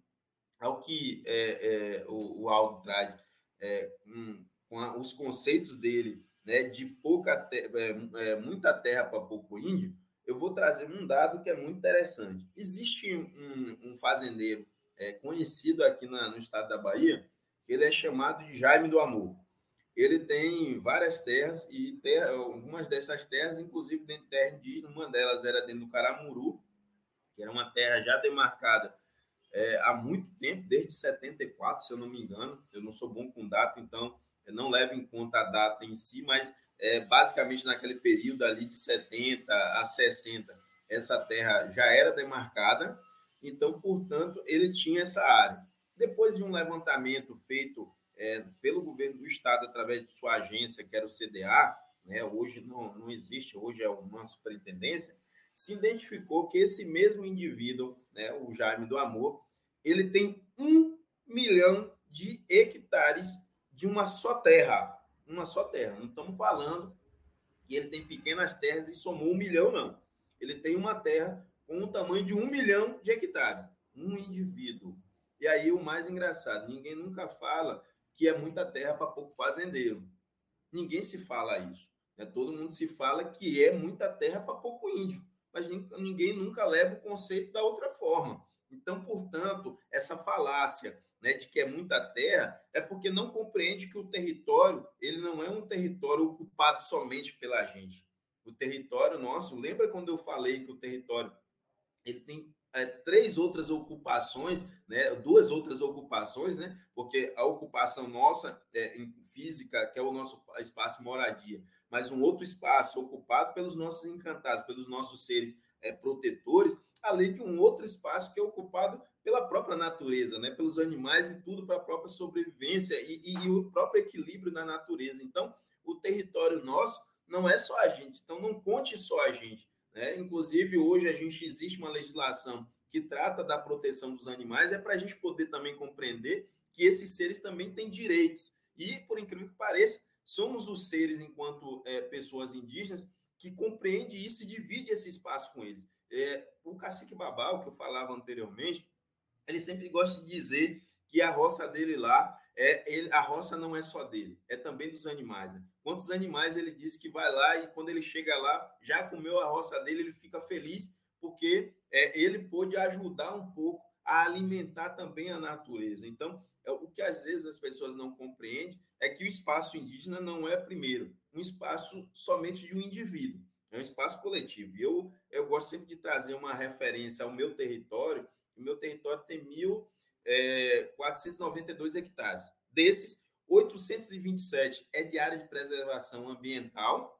ao que é, é, o, o Aldo traz, é, um, com a, os conceitos dele né, de pouca te, é, é, muita terra para pouco índio, eu vou trazer um dado que é muito interessante. Existe um, um fazendeiro é, conhecido aqui na, no estado da Bahia, que ele é chamado de Jaime do Amor. ele tem várias terras e algumas dessas terras, inclusive dentro de terra indígena, uma delas era dentro do Caramuru, que era uma terra já demarcada é, há muito tempo, desde 74, se eu não me engano. Eu não sou bom com data, então eu não levo em conta a data em si, mas é, basicamente naquele período ali de 70 a 60, essa terra já era demarcada, então, portanto, ele tinha essa área. Depois de um levantamento feito é, pelo governo do estado através de sua agência, que era o CDA, né, hoje não, não existe, hoje é uma superintendência, se identificou que esse mesmo indivíduo, né, o Jaime do Amor, ele tem um milhão de hectares de uma só terra. Uma só terra. Não estamos falando que ele tem pequenas terras e somou um milhão, não. Ele tem uma terra com o tamanho de um milhão de hectares. Um indivíduo. E aí o mais engraçado, ninguém nunca fala que é muita terra para pouco fazendeiro. Ninguém se fala isso. Né? Todo mundo se fala que é muita terra para pouco índio, mas ninguém nunca leva o conceito da outra forma. Então, portanto, essa falácia né, de que é muita terra é porque não compreende que o território ele não é um território ocupado somente pela gente. O território nosso, lembra quando eu falei que o território ele tem é, três outras ocupações, né, duas outras ocupações, né, porque a ocupação nossa é, física, que é o nosso espaço moradia, mas um outro espaço ocupado pelos nossos encantados, pelos nossos seres é, protetores, além de um outro espaço que é ocupado pela própria natureza, né, pelos animais e tudo para a própria sobrevivência e, e, e o próprio equilíbrio da natureza. Então, o território nosso não é só a gente, então não conte só a gente né? Inclusive, hoje a gente existe uma legislação que trata da proteção dos animais, é para a gente poder também compreender que esses seres também têm direitos. E, por incrível que pareça, somos os seres, enquanto é, pessoas indígenas, que compreende isso e divide esse espaço com eles. É, o cacique Babal, que eu falava anteriormente, ele sempre gosta de dizer que a roça dele lá é ele, a roça não é só dele, é também dos animais. Né? Quantos animais ele disse que vai lá e quando ele chega lá, já comeu a roça dele, ele fica feliz porque é, ele pôde ajudar um pouco a alimentar também a natureza. Então, é, o que às vezes as pessoas não compreendem é que o espaço indígena não é, primeiro, um espaço somente de um indivíduo, é um espaço coletivo. E eu, eu gosto sempre de trazer uma referência ao meu território, o meu território tem mil é, 492 hectares. Desses, 827 é de área de preservação ambiental,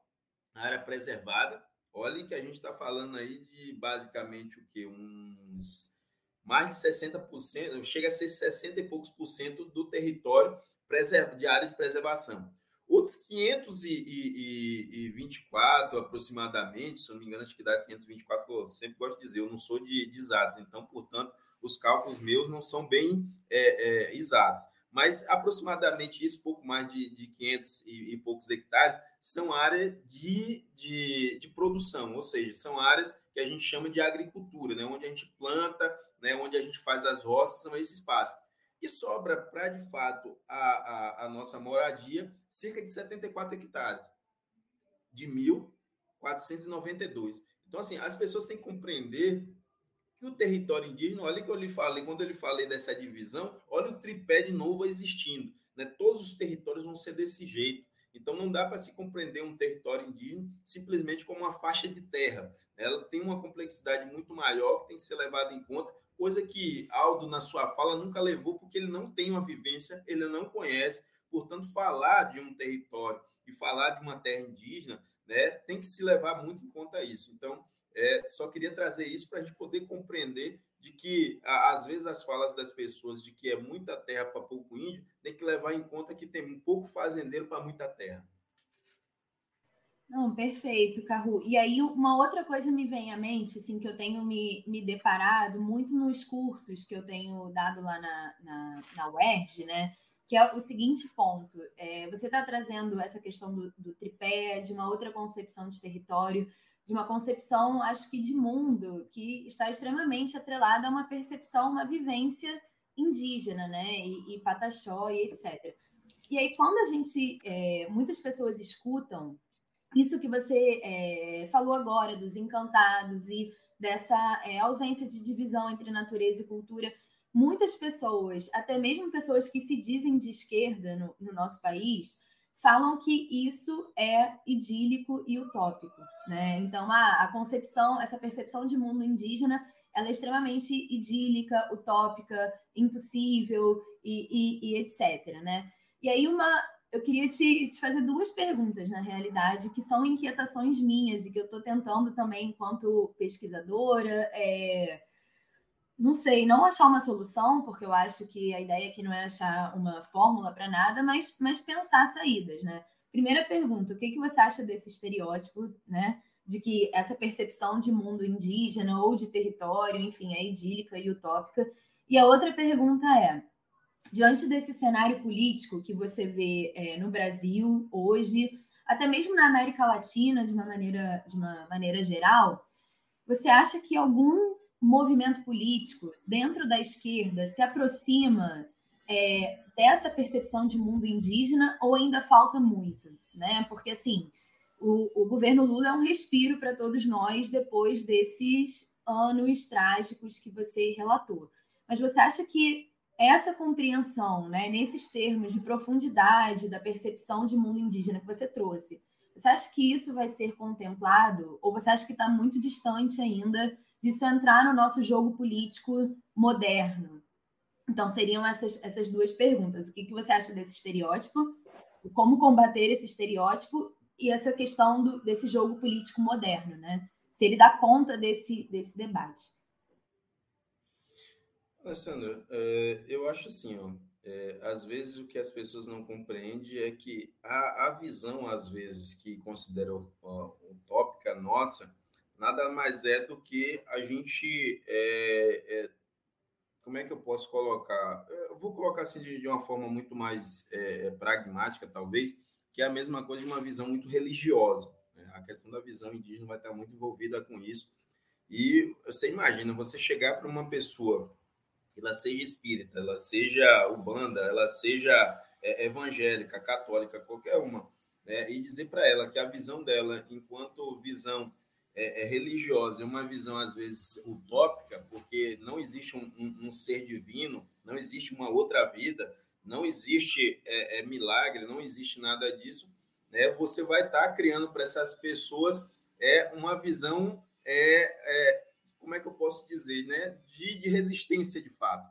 área preservada. Olha que a gente está falando aí de basicamente o que? Uns mais de 60%, chega a ser 60 e poucos por cento do território de área de preservação. Outros 524 aproximadamente, se não me engano, acho que dá 524, eu sempre gosto de dizer, eu não sou de, de exatos, então, portanto, os cálculos meus não são bem é, é, exatos, mas aproximadamente isso, pouco mais de, de 500 e, e poucos hectares, são áreas de, de, de, produção, ou seja, são áreas que a gente chama de agricultura, né? onde a gente planta, né? onde a gente faz as roças, são esse espaço. E sobra para, de fato, a, a, a nossa moradia cerca de 74 hectares, de 1.492. Então, assim, as pessoas têm que compreender que o território indígena, olha que eu lhe falei, quando eu lhe falei dessa divisão, olha o tripé de novo existindo. Né? Todos os territórios vão ser desse jeito. Então, não dá para se compreender um território indígena simplesmente como uma faixa de terra. Ela tem uma complexidade muito maior que tem que ser levada em conta, coisa que Aldo, na sua fala, nunca levou, porque ele não tem uma vivência, ele não conhece. Portanto, falar de um território e falar de uma terra indígena né, tem que se levar muito em conta isso. Então, é, só queria trazer isso para a gente poder compreender de que, às vezes, as falas das pessoas de que é muita terra para pouco índio, tem que levar em conta que tem pouco fazendeiro para muita terra. Não, perfeito, Carru. E aí, uma outra coisa me vem à mente, assim, que eu tenho me, me deparado muito nos cursos que eu tenho dado lá na, na, na UERJ, né? Que é o seguinte ponto: é, você está trazendo essa questão do, do tripé, de uma outra concepção de território, de uma concepção, acho que de mundo, que está extremamente atrelada a uma percepção, uma vivência indígena, né? E, e pataxó e etc. E aí, quando a gente, é, muitas pessoas escutam isso que você é, falou agora, dos encantados e dessa é, ausência de divisão entre natureza e cultura, muitas pessoas, até mesmo pessoas que se dizem de esquerda no, no nosso país, falam que isso é idílico e utópico, né? Então a, a concepção, essa percepção de mundo indígena, ela é extremamente idílica, utópica, impossível e, e, e etc, né? E aí uma, eu queria te, te, fazer duas perguntas, na realidade, que são inquietações minhas e que eu estou tentando também, enquanto pesquisadora, é, não sei, não achar uma solução, porque eu acho que a ideia aqui não é achar uma fórmula para nada, mas, mas pensar saídas, né? Primeira pergunta, o que, que você acha desse estereótipo, né? De que essa percepção de mundo indígena ou de território, enfim, é idílica e utópica. E a outra pergunta é, diante desse cenário político que você vê é, no Brasil hoje, até mesmo na América Latina, de uma maneira, de uma maneira geral, você acha que algum movimento político dentro da esquerda se aproxima é, dessa percepção de mundo indígena ou ainda falta muito, né? Porque assim, o, o governo Lula é um respiro para todos nós depois desses anos trágicos que você relatou. Mas você acha que essa compreensão, né, nesses termos de profundidade da percepção de mundo indígena que você trouxe, você acha que isso vai ser contemplado ou você acha que está muito distante ainda de se entrar no nosso jogo político moderno. Então, seriam essas, essas duas perguntas. O que, que você acha desse estereótipo? Como combater esse estereótipo? E essa questão do, desse jogo político moderno, né? Se ele dá conta desse, desse debate. Alessandra, é, eu acho assim, ó, é, às vezes o que as pessoas não compreendem é que a, a visão, às vezes, que consideram utópica nossa, nada mais é do que a gente. É, é, como é que eu posso colocar? Eu vou colocar assim de, de uma forma muito mais pragmática, talvez, que é a mesma coisa de uma visão muito religiosa. Né? A questão da visão indígena vai estar muito envolvida com isso. E você imagina você chegar para uma pessoa ela seja espírita, ela seja ubanda, ela seja é, evangélica, católica, qualquer uma, né? e dizer para ela que a visão dela, enquanto visão é, é, religiosa, é uma visão às vezes utópica, porque não existe um, um, um ser divino, não existe uma outra vida, não existe é, é milagre, não existe nada disso, né? Você vai estar tá criando para essas pessoas é uma visão é, é, como é que eu posso dizer, né? De, de resistência de fato.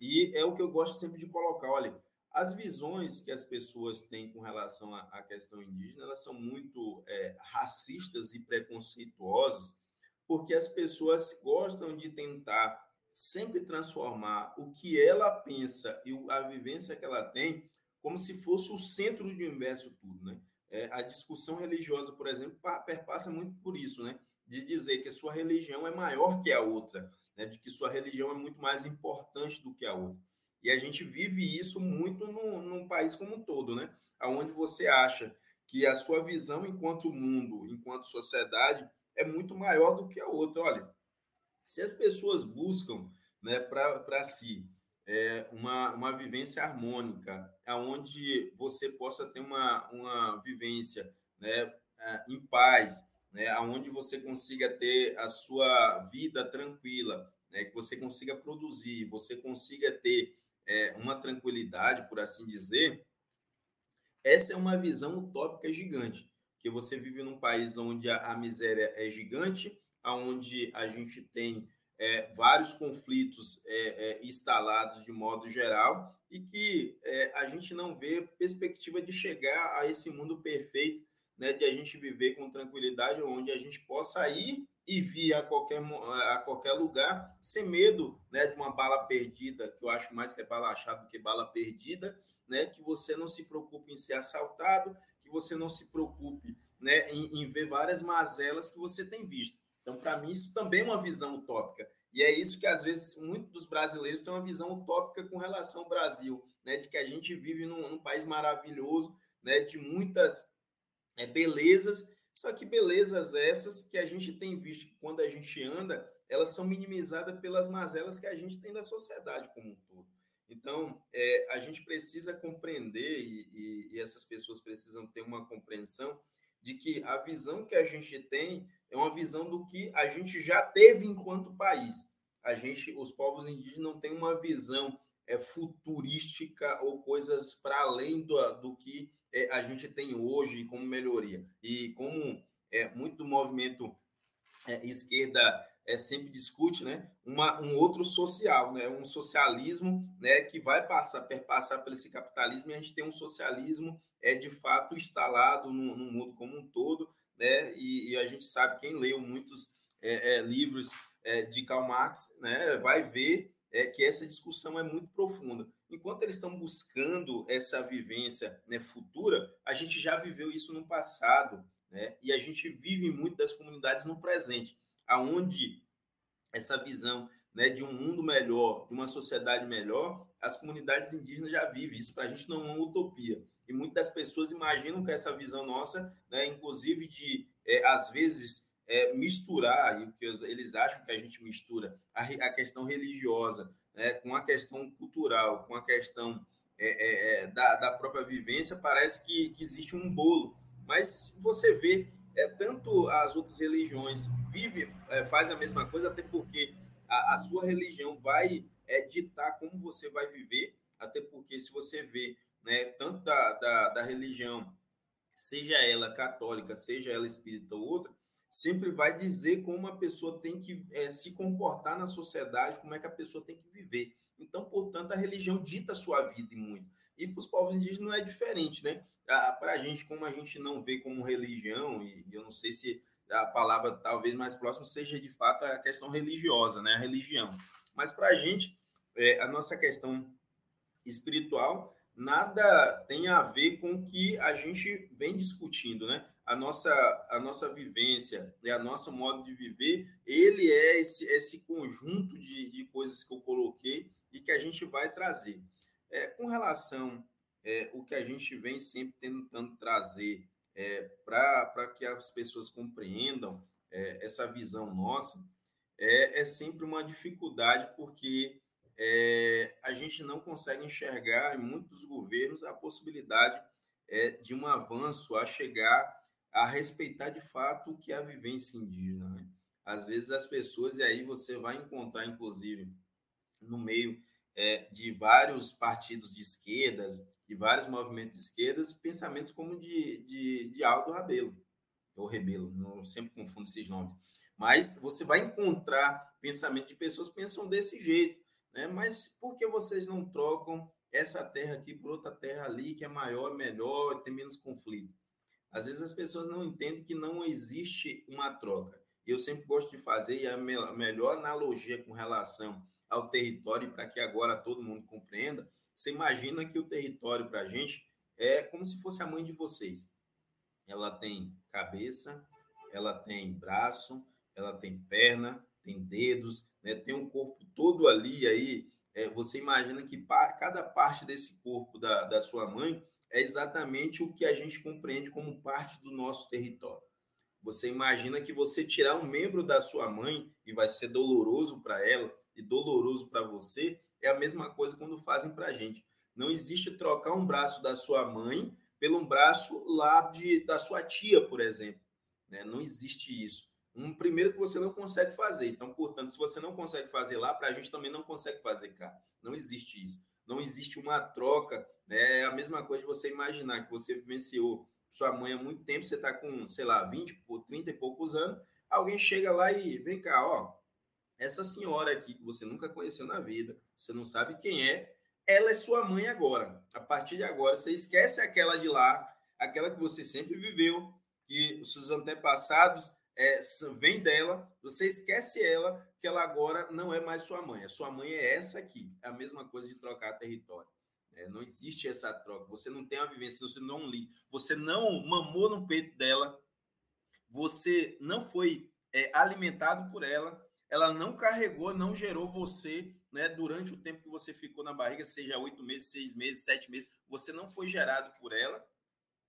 E é o que eu gosto sempre de colocar, olha, as visões que as pessoas têm com relação à questão indígena, elas são muito é, racistas e preconceituosas, porque as pessoas gostam de tentar sempre transformar o que ela pensa e a vivência que ela tem como se fosse o centro de universo tudo, né? É, a discussão religiosa, por exemplo, perpassa muito por isso, né? De dizer que sua religião é maior que a outra, né? De que sua religião é muito mais importante do que a outra. E a gente vive isso muito no, país como um todo, né? Onde você acha que a sua visão enquanto mundo, enquanto sociedade, é muito maior do que a outra. Olha, se as pessoas buscam né, para si é, uma, uma vivência harmônica, onde você possa ter uma, uma vivência né, é, em paz, né, onde você consiga ter a sua vida tranquila, né, que você consiga produzir, você consiga ter é, uma tranquilidade, por assim dizer, essa é uma visão utópica gigante, que você vive num país onde a, a miséria é gigante, onde a gente tem é, vários conflitos é, é, instalados de modo geral e que é, a gente não vê perspectiva de chegar a esse mundo perfeito, né, de a gente viver com tranquilidade, onde a gente possa ir e vir a qualquer, a qualquer lugar, sem medo né, de uma bala perdida, que eu acho mais que é bala achada do que bala perdida, né, que você não se preocupe em ser assaltado, que você não se preocupe né, em, em ver várias mazelas que você tem visto. Então, para mim, isso também é uma visão utópica. E é isso que, às vezes, muitos dos brasileiros têm uma visão utópica com relação ao Brasil, né, de que a gente vive num, num país maravilhoso, né, de muitas é, belezas, só que belezas essas que a gente tem visto que quando a gente anda, elas são minimizadas pelas mazelas que a gente tem da sociedade como um todo. Então, é, a gente precisa compreender, e, e, e essas pessoas precisam ter uma compreensão, de que a visão que a gente tem é uma visão do que a gente já teve enquanto país. A gente, os povos indígenas, não têm uma visão é, futurística ou coisas para além do, do que é, a gente tem hoje como melhoria. E como é, muito movimento é, esquerda é, sempre discute, né, uma, um outro social, né, um socialismo, né, que vai passar, perpassar pelo esse capitalismo e a gente tem um socialismo é de fato instalado no, no mundo como um todo, né, e, e, a gente sabe quem leu muitos é, é, livros é, de Karl Marx, né, vai ver é, que essa discussão é muito profunda. Enquanto eles estão buscando essa vivência né, futura, a gente já viveu isso no passado, né, e a gente vive muito das comunidades no presente aonde essa visão né, de um mundo melhor, de uma sociedade melhor, as comunidades indígenas já vivem. Isso para a gente não é uma utopia. E muitas pessoas imaginam que essa visão nossa, né, inclusive de, é, às vezes, é, misturar, e que eles acham que a gente mistura, a, a questão religiosa né, com a questão cultural, com a questão é, é, é da, da, própria vivência, parece que, que existe um bolo. Mas você vê é, tanto as outras religiões vivem, é, fazem a mesma coisa, até porque a, a sua religião vai é, ditar como você vai viver, até porque se você vê, né, tanto da, da, da religião, seja ela católica, seja ela espírita ou outra, sempre vai dizer como a pessoa tem que é, se comportar na sociedade, como é que a pessoa tem que viver. Então, portanto, a religião dita a sua vida e muito. E para os povos indígenas não é diferente, né? para a gente, como a gente não vê como religião, e eu não sei se a palavra talvez mais próxima seja de fato a questão religiosa, né? A religião. Mas para a gente, é, a nossa questão espiritual nada tem a ver com o que a gente vem discutindo, né? A nossa, a nossa vivência, né? a nosso modo de viver, ele é esse, esse conjunto de, de coisas que eu coloquei e que a gente vai trazer. É, com relação é, o que a gente vem sempre tentando trazer é, para que as pessoas compreendam é, essa visão nossa, é, é, sempre uma dificuldade, porque é, a gente não consegue enxergar em muitos governos a possibilidade é, de um avanço a chegar a respeitar de fato o que é a vivência indígena. Né? Às vezes as pessoas, e aí você vai encontrar, inclusive, no meio é, de vários partidos de esquerdas, de vários movimentos de esquerdas, pensamentos como de, de, de Aldo Rabelo, ou Rebelo, não, sempre confundo esses nomes. Mas você vai encontrar pensamento de pessoas que pensam desse jeito, né? Mas por que vocês não trocam essa terra aqui por outra terra ali, que é maior, melhor, tem menos conflito? Às vezes as pessoas não entendem que não existe uma troca. Eu sempre gosto de fazer, e a melhor analogia com relação ao território, para que agora todo mundo compreenda, você imagina que o território para a gente é como se fosse a mãe de vocês. Ela tem cabeça, ela tem braço, ela tem perna, tem dedos, né? tem um corpo todo ali. Aí é, você imagina que cada parte desse corpo da, da sua mãe é exatamente o que a gente compreende como parte do nosso território. Você imagina que você tirar um membro da sua mãe e vai ser doloroso para ela e doloroso para você, é a mesma coisa quando fazem para a gente. Não existe trocar um braço da sua mãe pelo braço lá de, da sua tia, por exemplo. Né? Não existe isso. Um primeiro que você não consegue fazer. Então, portanto, se você não consegue fazer lá, para a gente também não consegue fazer cá. Não existe isso. Não existe uma troca. Né? É a mesma coisa de você imaginar que você vivenciou sua mãe há muito tempo, você está com, sei lá, 20, 30 e poucos anos, alguém chega lá e vem cá, ó, essa senhora aqui que você nunca conheceu na vida, você não sabe quem é, ela é sua mãe agora. A partir de agora, você esquece aquela de lá, aquela que você sempre viveu, que os seus antepassados é, vêm dela, você esquece ela, que ela agora não é mais sua mãe. A sua mãe é essa aqui. É a mesma coisa de trocar território. É, não existe essa troca. Você não tem a vivência, você não li, você não mamou no peito dela, você não foi é, alimentado por ela, ela não carregou, não gerou você né, durante o tempo que você ficou na barriga, seja oito meses, seis meses, sete meses, você não foi gerado por ela,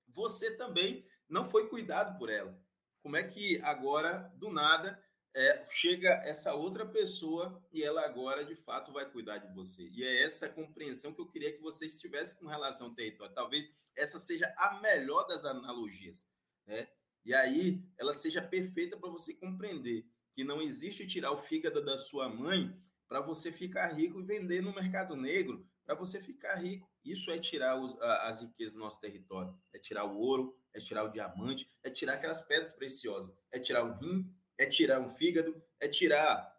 você também não foi cuidado por ela. Como é que agora, do nada, é, chega essa outra pessoa e ela agora, de fato, vai cuidar de você? E é essa compreensão que eu queria que vocês tivessem com relação ao território. Talvez essa seja a melhor das analogias, né? E aí ela seja perfeita para você compreender que não existe tirar o fígado da sua mãe para você ficar rico e vender no mercado negro para você ficar rico. Isso é tirar os, as riquezas do nosso território, é tirar o ouro, é tirar o diamante, é tirar aquelas pedras preciosas, é tirar um rim, é tirar um fígado, é tirar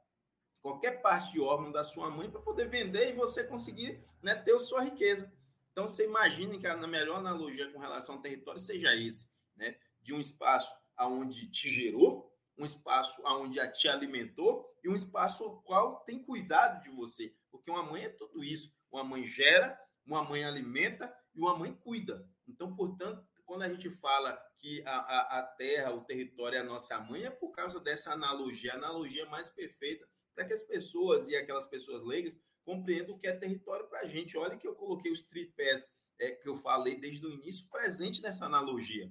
qualquer parte de órgão da sua mãe para poder vender e você conseguir né, ter a sua riqueza. Então, você imagine que a melhor analogia com relação ao território seja esse, né? De um espaço aonde te gerou, um espaço aonde te alimentou e um espaço ao qual tem cuidado de você. Porque uma mãe é tudo isso. Uma mãe gera, uma mãe alimenta e uma mãe cuida. Então, portanto, quando a gente fala que a, a, a terra, o território é a nossa mãe, é por causa dessa analogia, a analogia mais perfeita para que as pessoas e aquelas pessoas leigas compreendam o que é território para a gente. Olha que eu coloquei os tripés é, que eu falei desde o início presente nessa analogia.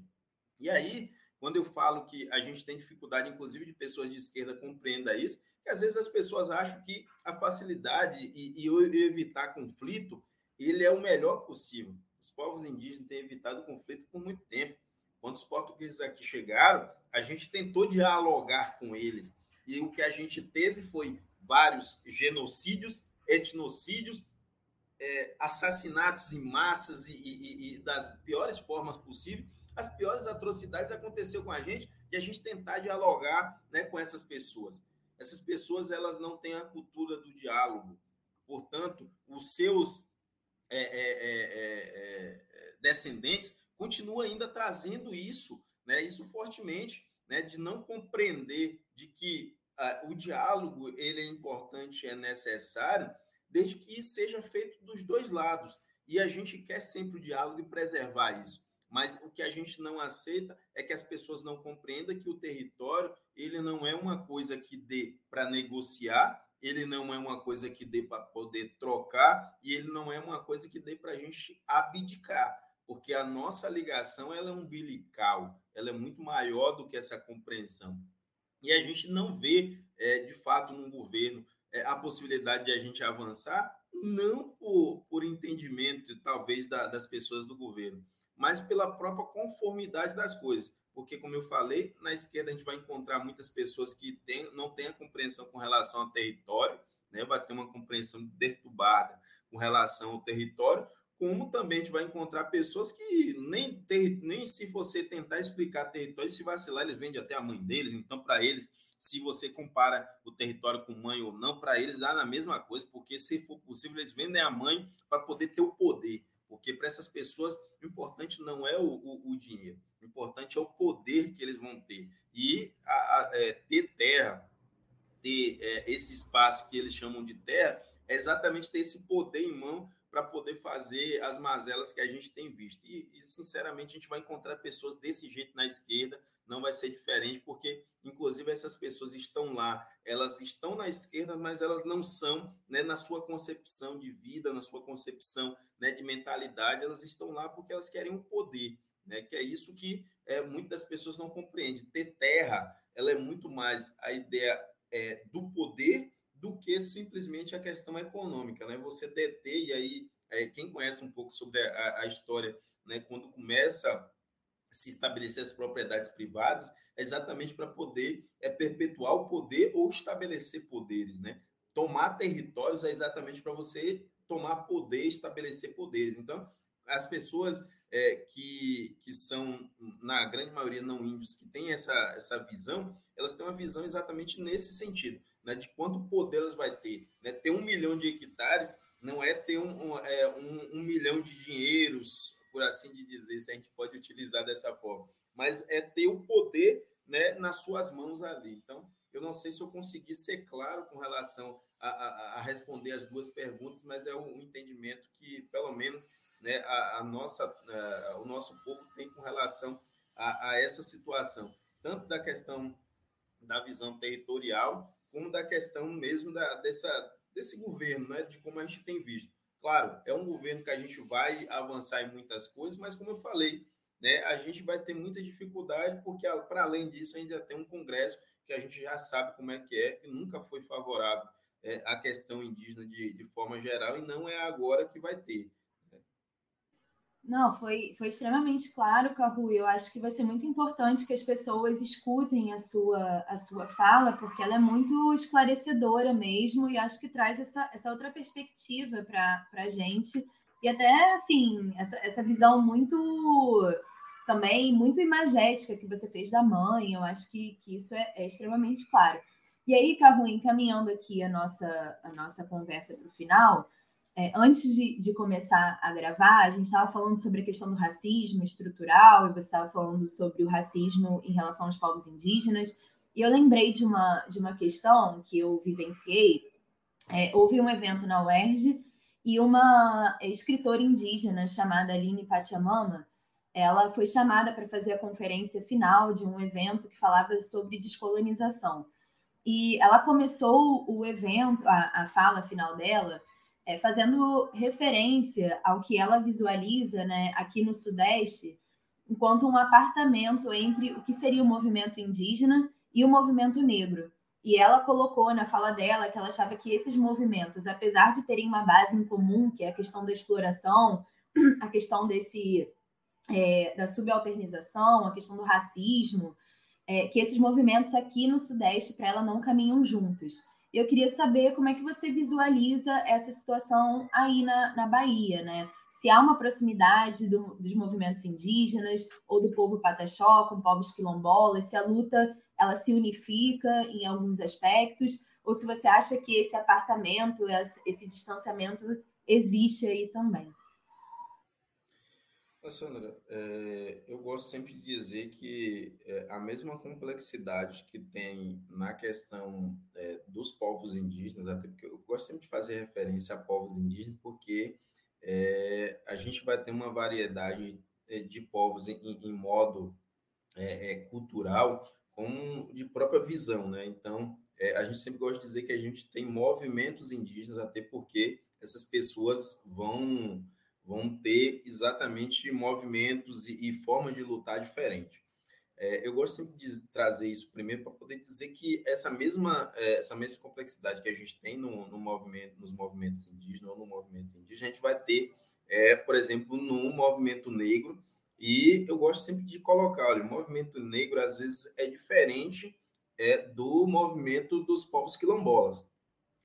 E aí, quando eu falo que a gente tem dificuldade, inclusive de pessoas de esquerda compreenda isso, que às vezes as pessoas acham que a facilidade e, e evitar conflito, ele é o melhor possível. Os povos indígenas têm evitado conflito por muito tempo. Quando os portugueses aqui chegaram, a gente tentou dialogar com eles. E o que a gente teve foi vários genocídios etnocídios, é, assassinatos em massas e, e, e, das piores formas possíveis, as piores atrocidades aconteceu com a gente e a gente tentar dialogar né, com essas pessoas. Essas pessoas elas não têm a cultura do diálogo, portanto, os seus é, é, é, é descendentes continuam ainda trazendo isso, né, isso fortemente, né, de não compreender de que uh, o diálogo ele é importante, é necessário, desde que seja feito dos dois lados. E a gente quer sempre o diálogo e preservar isso. Mas o que a gente não aceita é que as pessoas não compreendam que o território ele não é uma coisa que dê para negociar, ele não é uma coisa que dê para poder trocar e ele não é uma coisa que dê para a gente abdicar, porque a nossa ligação ela é umbilical, ela é muito maior do que essa compreensão. E a gente não vê, é, de fato, num governo é, a possibilidade de a gente avançar, não por, por entendimento, talvez, da, das pessoas do governo, mas pela própria conformidade das coisas. Porque, como eu falei, na esquerda a gente vai encontrar muitas pessoas que tem, não têm a compreensão com relação ao território, né? vai ter uma compreensão perturbada com relação ao território, como também a gente vai encontrar pessoas que nem, ter, nem se você tentar explicar território, se vacilar, eles vendem até a mãe deles. Então, para eles, se você compara o território com mãe ou não, para eles dá na mesma coisa, porque se for possível, eles vendem a mãe para poder ter o poder. Porque para essas pessoas, o importante não é o, o, o, dinheiro, o importante é o poder que eles vão ter. E a, a, é, ter terra, ter é, esse espaço que eles chamam de terra, é exatamente ter esse poder em mão para poder fazer as mazelas que a gente tem visto. E, e, sinceramente, a gente vai encontrar pessoas desse jeito na esquerda, não vai ser diferente, porque, inclusive, essas pessoas estão lá, elas estão na esquerda, mas elas não são, né, na sua concepção de vida, na sua concepção né, de mentalidade, elas estão lá porque elas querem o um poder, né, que é isso que é, muitas pessoas não compreendem. Ter terra, ela é muito mais a ideia é, do poder do que simplesmente a questão econômica, né? Você deter, e aí, é, quem conhece um pouco sobre a, a história, né, quando começa a se estabelecer as propriedades privadas, é exatamente para poder é, perpetuar o poder ou estabelecer poderes, né? Tomar territórios é exatamente para você tomar poder, estabelecer poderes. Então, as pessoas é, que, que são, na grande maioria, não índios, que têm essa, essa visão, elas têm uma visão exatamente nesse sentido né, de quanto poder elas vai ter. Né? Ter um milhão de hectares não é ter um, um, é, um, um milhão de dinheiros, por assim dizer, se a gente pode utilizar dessa forma, mas é ter o poder né, nas suas mãos ali. Então, eu não sei se eu consegui ser claro com relação a, a, responder as duas perguntas, mas é um entendimento que, pelo menos, né, a, a nossa, o nosso povo tem com relação a, a essa situação, tanto da questão da visão territorial, como da questão mesmo da, dessa, desse governo, né, de como a gente tem visto. Claro, é um governo que a gente vai avançar em muitas coisas, mas como eu falei, né, a gente vai ter muita dificuldade, porque para além disso ainda tem um Congresso que a gente já sabe como é que é, que nunca foi favorável é, à questão indígena de, de forma geral, e não é agora que vai ter. Né? Não, foi, foi extremamente claro, Carru. Eu acho que vai ser muito importante que as pessoas escutem a sua, a sua fala, porque ela é muito esclarecedora mesmo, e acho que traz essa, essa outra perspectiva para a gente. E até, assim, essa, essa visão muito também muito imagética que você fez da mãe, eu acho que, que isso é, é extremamente claro. E aí, Carru, encaminhando aqui a nossa, a nossa conversa para o final, é, antes de, de, começar a gravar, a gente estava falando sobre a questão do racismo estrutural, e você estava falando sobre o racismo em relação aos povos indígenas, e eu lembrei de uma, de uma questão que eu vivenciei. É, houve um evento na UERJ e uma escritora indígena chamada Aline Pachamama, ela foi chamada para fazer a conferência final de um evento que falava sobre descolonização. E ela começou o evento, a, a fala final dela, é, fazendo referência ao que ela visualiza né, aqui no Sudeste, enquanto um apartamento entre o que seria o movimento indígena e o movimento negro. E ela colocou na fala dela que ela achava que esses movimentos, apesar de terem uma base em comum, que é a questão da exploração, a questão desse é, da subalternização, a questão do racismo, é, que esses movimentos aqui no Sudeste para ela não caminham juntos. Eu queria saber como é que você visualiza essa situação aí na, na Bahia, né? Se há uma proximidade do, dos movimentos indígenas ou do povo pataxó com povos quilombolas, se a luta ela se unifica em alguns aspectos, ou se você acha que esse apartamento, esse distanciamento existe aí também. Sandra, é, eu gosto sempre de dizer que é, a mesma complexidade que tem na questão é, dos povos indígenas, até porque eu gosto sempre de fazer referência a povos indígenas, porque é, a gente vai ter uma variedade é, de povos em, em modo é, cultural, como de própria visão, né? Então, a gente sempre gosta de dizer que a gente tem movimentos indígenas, até porque essas pessoas vão vão ter exatamente movimentos e, e formas de lutar diferentes. É, eu gosto sempre de trazer isso primeiro para poder dizer que essa mesma, é, essa mesma complexidade que a gente tem no, no, movimento, nos movimentos indígenas ou no movimento indígena, a gente vai ter, é, por exemplo, no movimento negro. E eu gosto sempre de colocar, olha, o movimento negro às vezes é diferente é, do movimento dos povos quilombolas.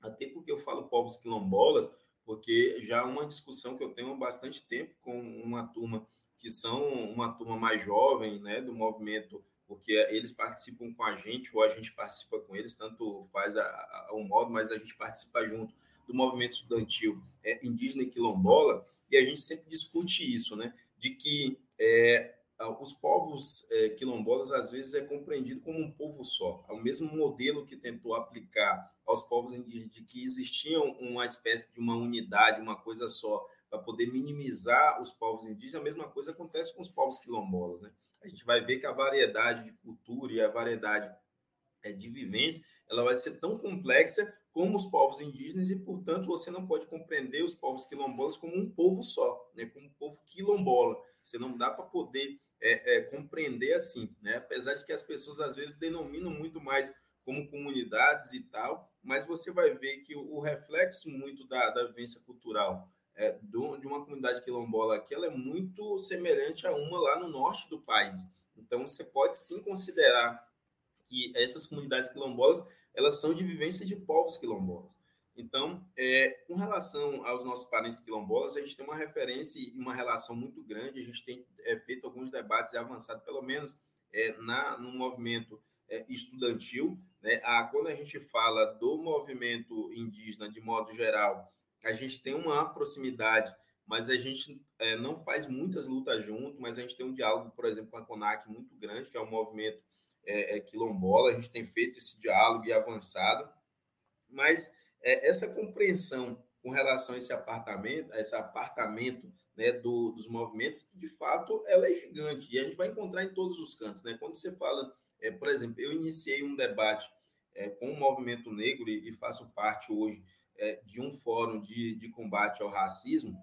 Até porque eu falo povos quilombolas, porque já é uma discussão que eu tenho há bastante tempo com uma turma que são uma turma mais jovem, né, do movimento, porque eles participam com a gente ou a gente participa com eles, tanto faz a, a, modo, mas a gente participa junto do movimento estudantil é, indígena e quilombola, e a gente sempre discute isso, né, de que é, os povos é, quilombolas às vezes é compreendido como um povo só. É o mesmo modelo que tentou aplicar aos povos indígenas de que existia uma espécie de uma unidade, uma coisa só, para poder minimizar os povos indígenas. A mesma coisa acontece com os povos quilombolas. Né? A gente vai ver que a variedade de cultura e a variedade é, de vivência ela vai ser tão complexa como os povos indígenas e, portanto, você não pode compreender os povos quilombolas como um povo só, né? como um povo quilombola. Você não dá para poder é, é, compreender assim, né? Apesar de que as pessoas às vezes denominam muito mais como comunidades e tal, mas você vai ver que o, o reflexo muito da, da vivência cultural é, do, de uma comunidade quilombola aqui, ela é muito semelhante a uma lá no norte do país. Então, você pode sim considerar que essas comunidades quilombolas, elas são de vivência de povos quilombolas. Então, é, com relação aos nossos parentes quilombolas, a gente tem uma referência e uma relação muito grande. A gente tem é, feito alguns debates e avançado, pelo menos, é, na, no movimento é, estudantil. Né? A, quando a gente fala do movimento indígena de modo geral, a gente tem uma proximidade, mas a gente é, não faz muitas lutas junto, mas a gente tem um diálogo, por exemplo, com a CONAC muito grande, que é o movimento é, quilombola. A gente tem feito esse diálogo e avançado, mas é, essa compreensão com relação a esse apartamento, a esse apartamento né, do, dos movimentos, de fato, ela é gigante e a gente vai encontrar em todos os cantos. Né? Quando você fala, é, por exemplo, eu iniciei um debate é, com o movimento negro e, e faço parte hoje é, de um fórum de, de combate ao racismo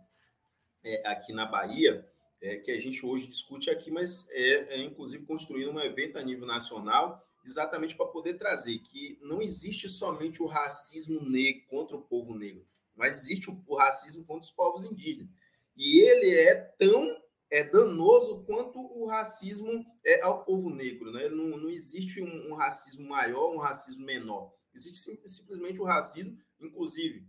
é, aqui na Bahia, é, que a gente hoje discute aqui, mas é, é inclusive construindo um evento a nível nacional exatamente para poder trazer que não existe somente o racismo negro contra o povo negro, mas existe o, racismo contra os povos indígenas. E ele é tão é danoso quanto o racismo é ao povo negro. Né? Não, não existe um, um racismo maior, um racismo menor. Existe sim, simplesmente o racismo, inclusive,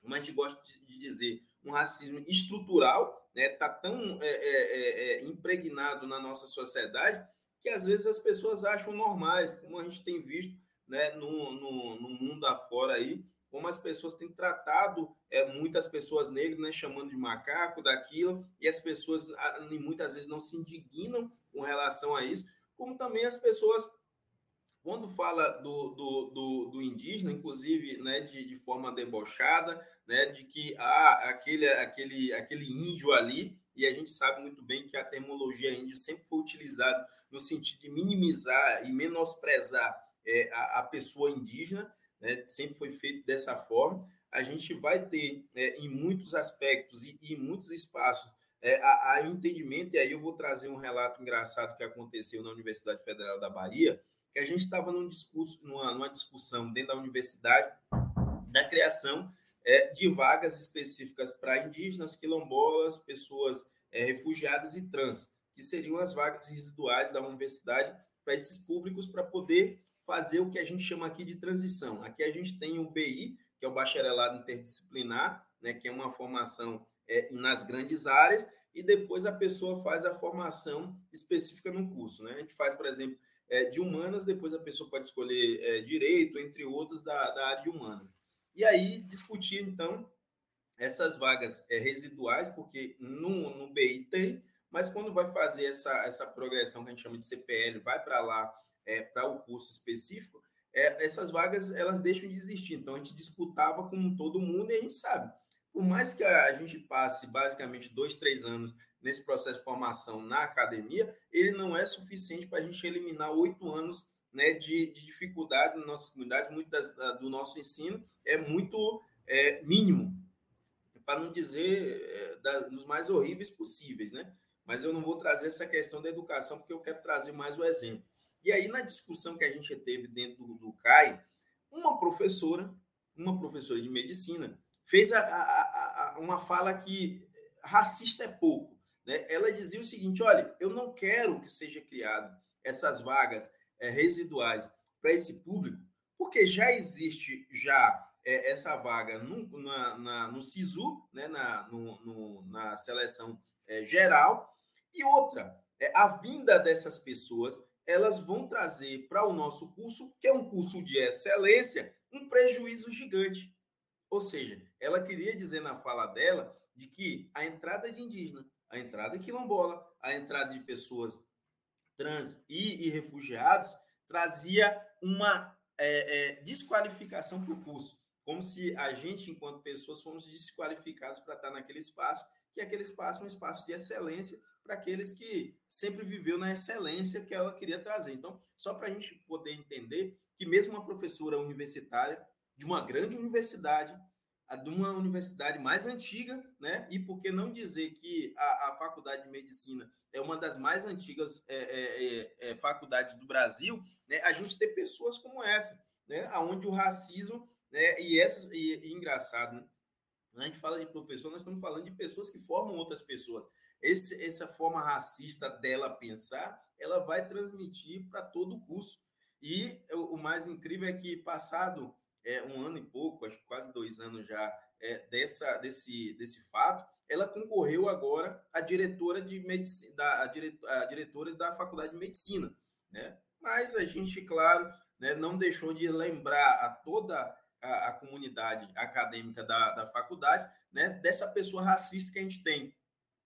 como a gente gosta de dizer, um racismo estrutural, está né? Tá tão é, é, é, é, impregnado na nossa sociedade que às vezes as pessoas acham normais, como a gente tem visto né, no, no, no mundo afora aí, como as pessoas têm tratado é, muitas pessoas negras, né, chamando de macaco, daquilo, e as pessoas muitas vezes não se indignam com relação a isso, como também as pessoas, quando fala do, do, do, do indígena, inclusive né, de, de forma debochada, né, de que ah, aquele, aquele, aquele índio ali, e a gente sabe muito bem que a terminologia índio sempre foi utilizada no sentido de minimizar e menosprezar é, a, a pessoa indígena, né, sempre foi feito dessa forma. A gente vai ter, é, em muitos aspectos e, em muitos espaços, é, a, a, entendimento, e aí eu vou trazer um relato engraçado que aconteceu na Universidade Federal da Bahia, que a gente estava num discurso, numa, numa, discussão dentro da universidade da criação é, de vagas específicas para indígenas, quilombolas, pessoas é, refugiadas e trans, que seriam as vagas residuais da universidade para esses públicos para poder fazer o que a gente chama aqui de transição. Aqui a gente tem o BI, que é o bacharelado interdisciplinar, né, que é uma formação é, nas grandes áreas, e depois a pessoa faz a formação específica no curso. Né? A gente faz, por exemplo, é, de humanas, depois a pessoa pode escolher é, direito, entre outros, da, da, área de humanas. E aí discutir, então, essas vagas é, residuais, porque no, no BI tem, mas quando vai fazer essa, essa progressão que a gente chama de CPL, vai para lá é, para o curso específico, é, essas vagas elas deixam de existir. Então a gente disputava com todo mundo e a gente sabe. Por mais que a gente passe basicamente dois, três anos nesse processo de formação na academia, ele não é suficiente para a gente eliminar oito anos né, de, de, dificuldade na nossa comunidade. Muito das, do nosso ensino é muito é, mínimo, para não dizer é, das, dos mais horríveis possíveis, né? Mas eu não vou trazer essa questão da educação, porque eu quero trazer mais o exemplo. E aí, na discussão que a gente teve dentro do, do CAI, uma professora, uma professora de medicina, fez a, a, a, uma fala que racista é pouco. Né? Ela dizia o seguinte: olha, eu não quero que seja criado essas vagas é, residuais para esse público, porque já existe já é, essa vaga no, na, na, no SISU, né? na, no, no, na seleção é, geral, e outra, é, a vinda dessas pessoas elas vão trazer para o nosso curso, que é um curso de excelência, um prejuízo gigante. Ou seja, ela queria dizer na fala dela de que a entrada de indígena, a entrada de quilombola, a entrada de pessoas trans e, e refugiados trazia uma é, é, desqualificação para o curso, como se a gente, enquanto pessoas, fomos desqualificados para estar naquele espaço, que aquele espaço é um espaço de excelência para aqueles que sempre viveu na excelência que ela queria trazer. Então, só para a gente poder entender que mesmo uma professora universitária de uma grande universidade, de uma universidade mais antiga, né? E por que não dizer que a, a faculdade de medicina é uma das mais antigas é, é, é, é faculdades do Brasil, né? A gente ter pessoas como essa, né? Aonde o racismo, né? E essas e, e engraçado, né? A gente fala de professor, nós estamos falando de pessoas que formam outras pessoas esse, essa forma racista dela pensar, ela vai transmitir para todo o curso. E o, o, mais incrível é que, passado é, um ano e pouco, acho que quase dois anos já, é, dessa, desse, desse fato, ela concorreu agora a diretora de medicina, da, a diretora da Faculdade de Medicina. Né? Mas a gente, claro, né, não deixou de lembrar a toda a, a comunidade acadêmica da, da faculdade né, dessa pessoa racista que a gente tem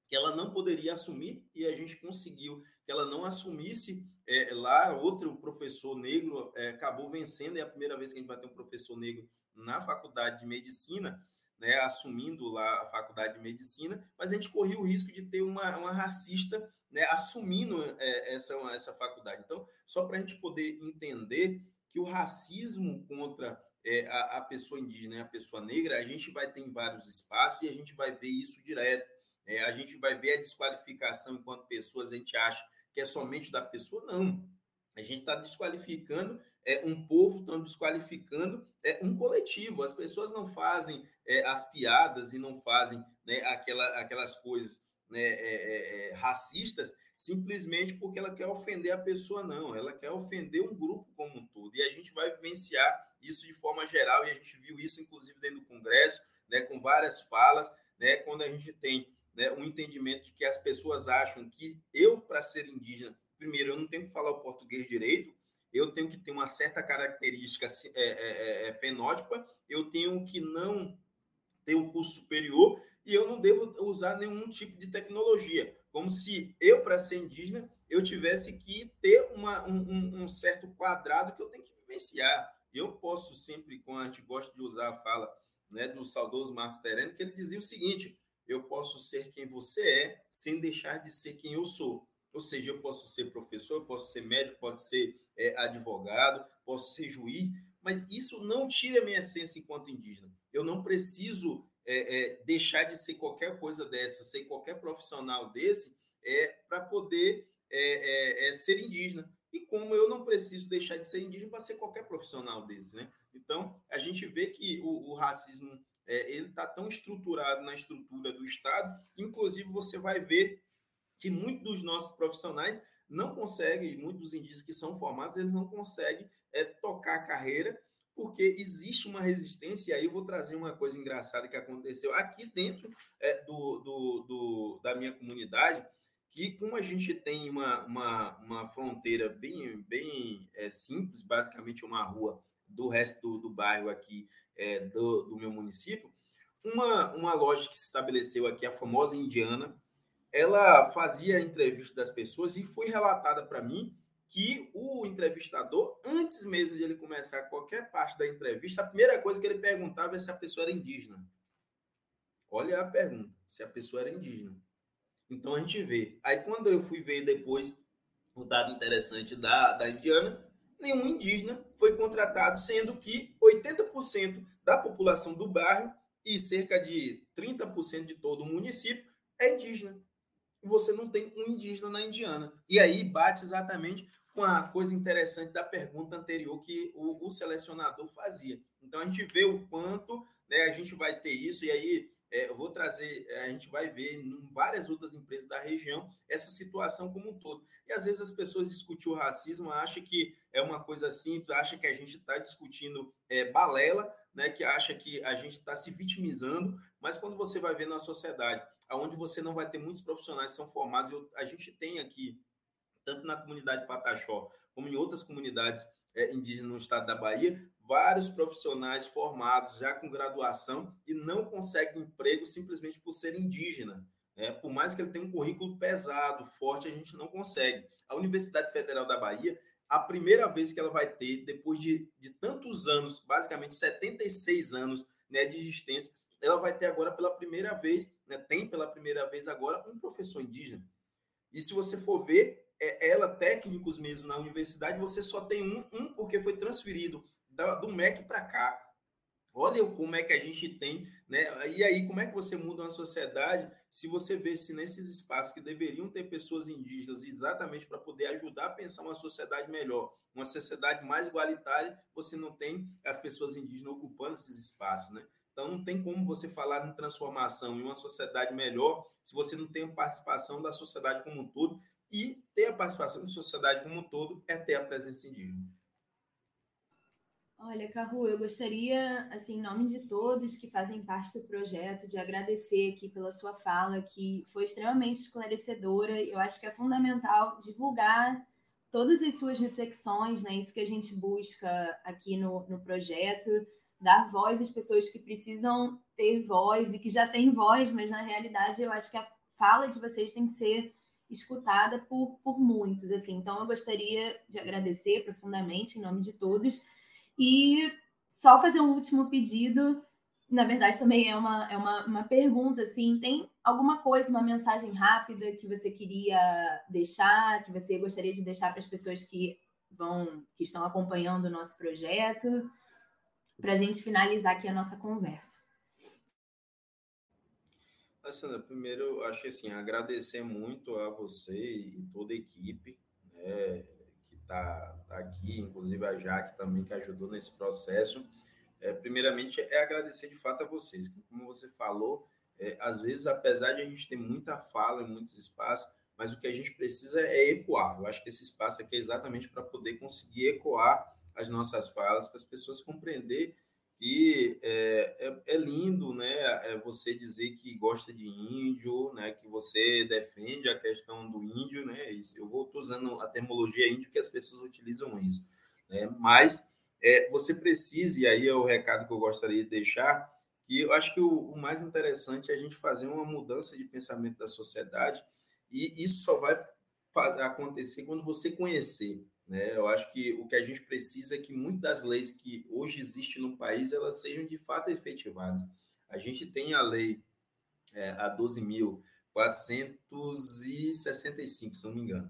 que ela não poderia assumir e a gente conseguiu que ela não assumisse é, lá. Outro professor negro é, acabou vencendo, é a primeira vez que a gente vai ter um professor negro na faculdade de medicina, né, assumindo lá a faculdade de medicina, mas a gente corria o risco de ter uma, uma racista né, assumindo é, essa, essa faculdade. Então, só para a gente poder entender que o racismo contra é, a, a pessoa indígena a pessoa negra, a gente vai ter em vários espaços e a gente vai ver isso direto é, a gente vai ver a desqualificação enquanto pessoas, a gente acha que é somente da pessoa, não. A gente está desqualificando é, um povo, estamos desqualificando é, um coletivo. As pessoas não fazem é, as piadas e não fazem né, aquela, aquelas coisas né, é, é, é, racistas simplesmente porque ela quer ofender a pessoa, não. Ela quer ofender um grupo como um todo. E a gente vai vivenciar isso de forma geral, e a gente viu isso, inclusive, dentro do Congresso, né, com várias falas, né, quando a gente tem né, um entendimento de que as pessoas acham que eu, para ser indígena, primeiro, eu não tenho que falar o português direito, eu tenho que ter uma certa característica é, é, é, é, fenótipa, eu tenho que não ter um curso superior e eu não devo usar nenhum tipo de tecnologia. Como se eu, para ser indígena, eu tivesse que ter uma, um, um, certo quadrado que eu tenho que vivenciar. Eu posso sempre, quando a gente gosta de usar a fala né, do saudoso Marcos Tereno, que ele dizia o seguinte: eu posso ser quem você é sem deixar de ser quem eu sou. Ou seja, eu posso ser professor, posso ser médico, posso ser é, advogado, posso ser juiz, mas isso não tira minha essência enquanto indígena. Eu não preciso é, é, deixar de ser qualquer coisa dessa, ser qualquer profissional desse, é, para poder é, é, é, ser indígena. E como eu não preciso deixar de ser indígena para ser qualquer profissional desse, né? Então, a gente vê que o, o racismo ele está tão estruturado na estrutura do Estado, inclusive você vai ver que muitos dos nossos profissionais não conseguem, muitos dos indígenas que são formados, eles não conseguem é, tocar a carreira, porque existe uma resistência, e aí eu vou trazer uma coisa engraçada que aconteceu aqui dentro é, do, do, do, da minha comunidade, que como a gente tem uma, uma, uma fronteira bem, bem é, simples, basicamente uma rua do resto do, do bairro aqui é, do, do meu município, uma, uma loja que se estabeleceu aqui, a famosa Indiana, ela fazia a entrevista das pessoas e foi relatada para mim que o entrevistador, antes mesmo de ele começar qualquer parte da entrevista, a primeira coisa que ele perguntava é se a pessoa era indígena. Olha a pergunta, se a pessoa era indígena. Então a gente vê. Aí quando eu fui ver depois o dado interessante da, da indiana, nenhum indígena foi contratado, sendo que 80% da população do bairro e cerca de 30% de todo o município é indígena e você não tem um indígena na Indiana. E aí bate exatamente com a coisa interessante da pergunta anterior que o, o selecionador fazia. Então a gente vê o quanto né, a gente vai ter isso, e aí é, eu vou trazer, é, a gente vai ver em várias outras empresas da região essa situação como um todo. E às vezes as pessoas discutem o racismo, acham que é uma coisa simples, acham que a gente está discutindo é, balela, né, que acha que a gente está se vitimizando, mas quando você vai ver na sociedade onde você não vai ter muitos profissionais que são formados. Eu, a gente tem aqui, tanto na comunidade Pataxó, como em outras comunidades é, indígenas no estado da Bahia, vários profissionais formados já com graduação e não conseguem emprego simplesmente por ser indígena. É, por mais que ele tenha um currículo pesado, forte, a gente não consegue. A Universidade Federal da Bahia, a primeira vez que ela vai ter, depois de, de tantos anos, basicamente 76 anos né, de existência, ela vai ter agora pela primeira vez, né, tem pela primeira vez agora um professor indígena. E se você for ver, é, ela, técnicos mesmo na universidade, você só tem um, um porque foi transferido do MEC para cá. Olha como é que a gente tem, né? E aí, como é que você muda uma sociedade se você vê se nesses espaços que deveriam ter pessoas indígenas exatamente para poder ajudar a pensar uma sociedade melhor, uma sociedade mais igualitária, você não tem as pessoas indígenas ocupando esses espaços, né? Então, não tem como você falar em transformação, em uma sociedade melhor, se você não tem a participação da sociedade como um todo. E ter a participação da sociedade como um todo é ter a presença indígena. Olha, Carru, eu gostaria, assim, em nome de todos que fazem parte do projeto, de agradecer aqui pela sua fala, que foi extremamente esclarecedora. Eu acho que é fundamental divulgar todas as suas reflexões, né? Isso que a gente busca aqui no, no projeto dar voz às pessoas que precisam ter voz e que já têm voz, mas na realidade eu acho que a fala de vocês tem que ser escutada por, por muitos, assim. Então eu gostaria de agradecer profundamente em nome de todos e só fazer um último pedido, na verdade também é uma, é uma, uma pergunta, assim, tem alguma coisa, uma mensagem rápida que você queria deixar, que você gostaria de deixar para as pessoas que vão, que estão acompanhando o nosso projeto? para a gente finalizar aqui a nossa conversa. Sandra, primeiro, acho que assim, agradecer muito a você e toda a equipe né, está tá aqui, inclusive a Jaque também, que ajudou nesse processo. É, primeiramente, é agradecer de fato a vocês, como você falou, é, às vezes, apesar de a gente ter muita fala em muitos espaços, mas o que a gente precisa é ecoar. Eu acho que esse espaço aqui é exatamente para poder conseguir ecoar as nossas falas, para as pessoas compreender que é, é, é, lindo, né, é você dizer que gosta de índio, né, que você defende a questão do índio, né, eu vou usando a termologia índio que as pessoas utilizam isso, né, mas é, você precisa, e aí é o recado que eu gostaria de deixar, que eu acho que o, o mais interessante é a gente fazer uma mudança de pensamento da sociedade, e isso só vai acontecer quando você conhecer, né? Eu acho que o que a gente precisa é que muitas das leis que hoje existem no país elas sejam de fato efetivadas. A gente tem a lei é, a 12.465, se não me engano.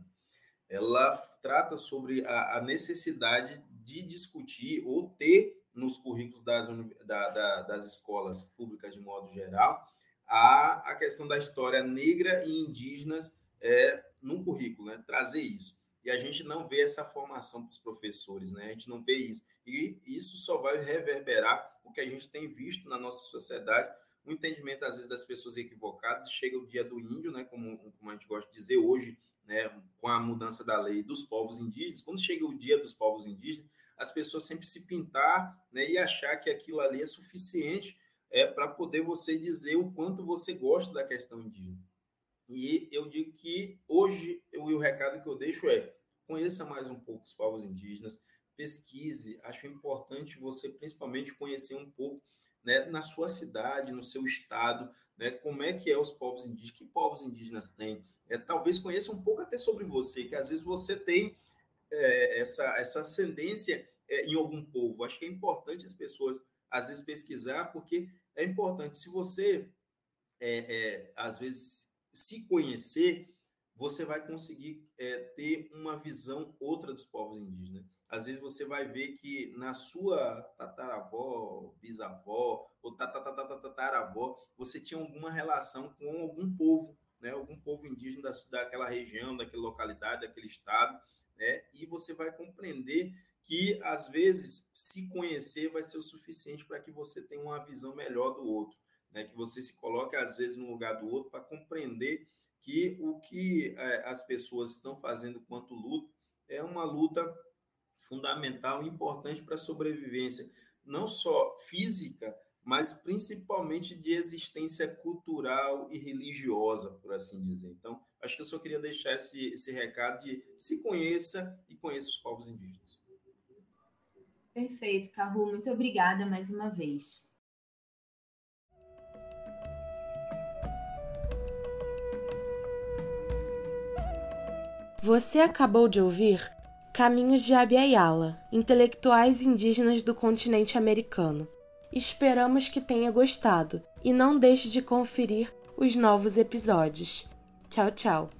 Ela trata sobre a, a, necessidade de discutir ou ter nos currículos das, da, da, das escolas públicas de modo geral a, a questão da história negra e indígenas é, no currículo, né? trazer isso e a gente não vê essa formação para os professores, né? A gente não vê isso. E isso só vai reverberar o que a gente tem visto na nossa sociedade, o entendimento, às vezes, das pessoas equivocadas. Chega o dia do índio, né? Como, como a gente gosta de dizer hoje, né? Com a mudança da lei dos povos indígenas, quando chega o dia dos povos indígenas, as pessoas sempre se pintar né, e achar que aquilo ali é suficiente é, para poder você dizer o quanto você gosta da questão indígena. E eu digo que hoje eu, o recado que eu deixo é conheça mais um pouco os povos indígenas, pesquise. Acho importante você, principalmente, conhecer um pouco né, na sua cidade, no seu estado, né, como é que é os povos indígenas, que povos indígenas têm. É, talvez conheça um pouco até sobre você, que às vezes você tem é, essa, essa ascendência é, em algum povo. Acho que é importante as pessoas, às vezes, pesquisar, porque é importante. Se você, é, é às vezes, se conhecer, você vai conseguir é, ter uma visão outra dos povos indígenas. Às vezes você vai ver que na sua tataravó, bisavó ou tataravó, você tinha alguma relação com algum povo, né? algum povo indígena da, daquela região, daquela localidade, daquele estado, né? e você vai compreender que, às vezes, se conhecer vai ser o suficiente para que você tenha uma visão melhor do outro, né? que você se coloque, às vezes, no lugar do outro para compreender que o que é, as pessoas estão fazendo quanto luta é uma luta fundamental e importante para a sobrevivência, não só física, mas principalmente de existência cultural e religiosa, por assim dizer. Então, acho que eu só queria deixar esse, esse recado de se conheça e conheça os povos indígenas. Perfeito, Carru, muito obrigada mais uma vez. Você acabou de ouvir Caminhos de Abiyala, intelectuais indígenas do continente americano. Esperamos que tenha gostado e não deixe de conferir os novos episódios. Tchau, tchau.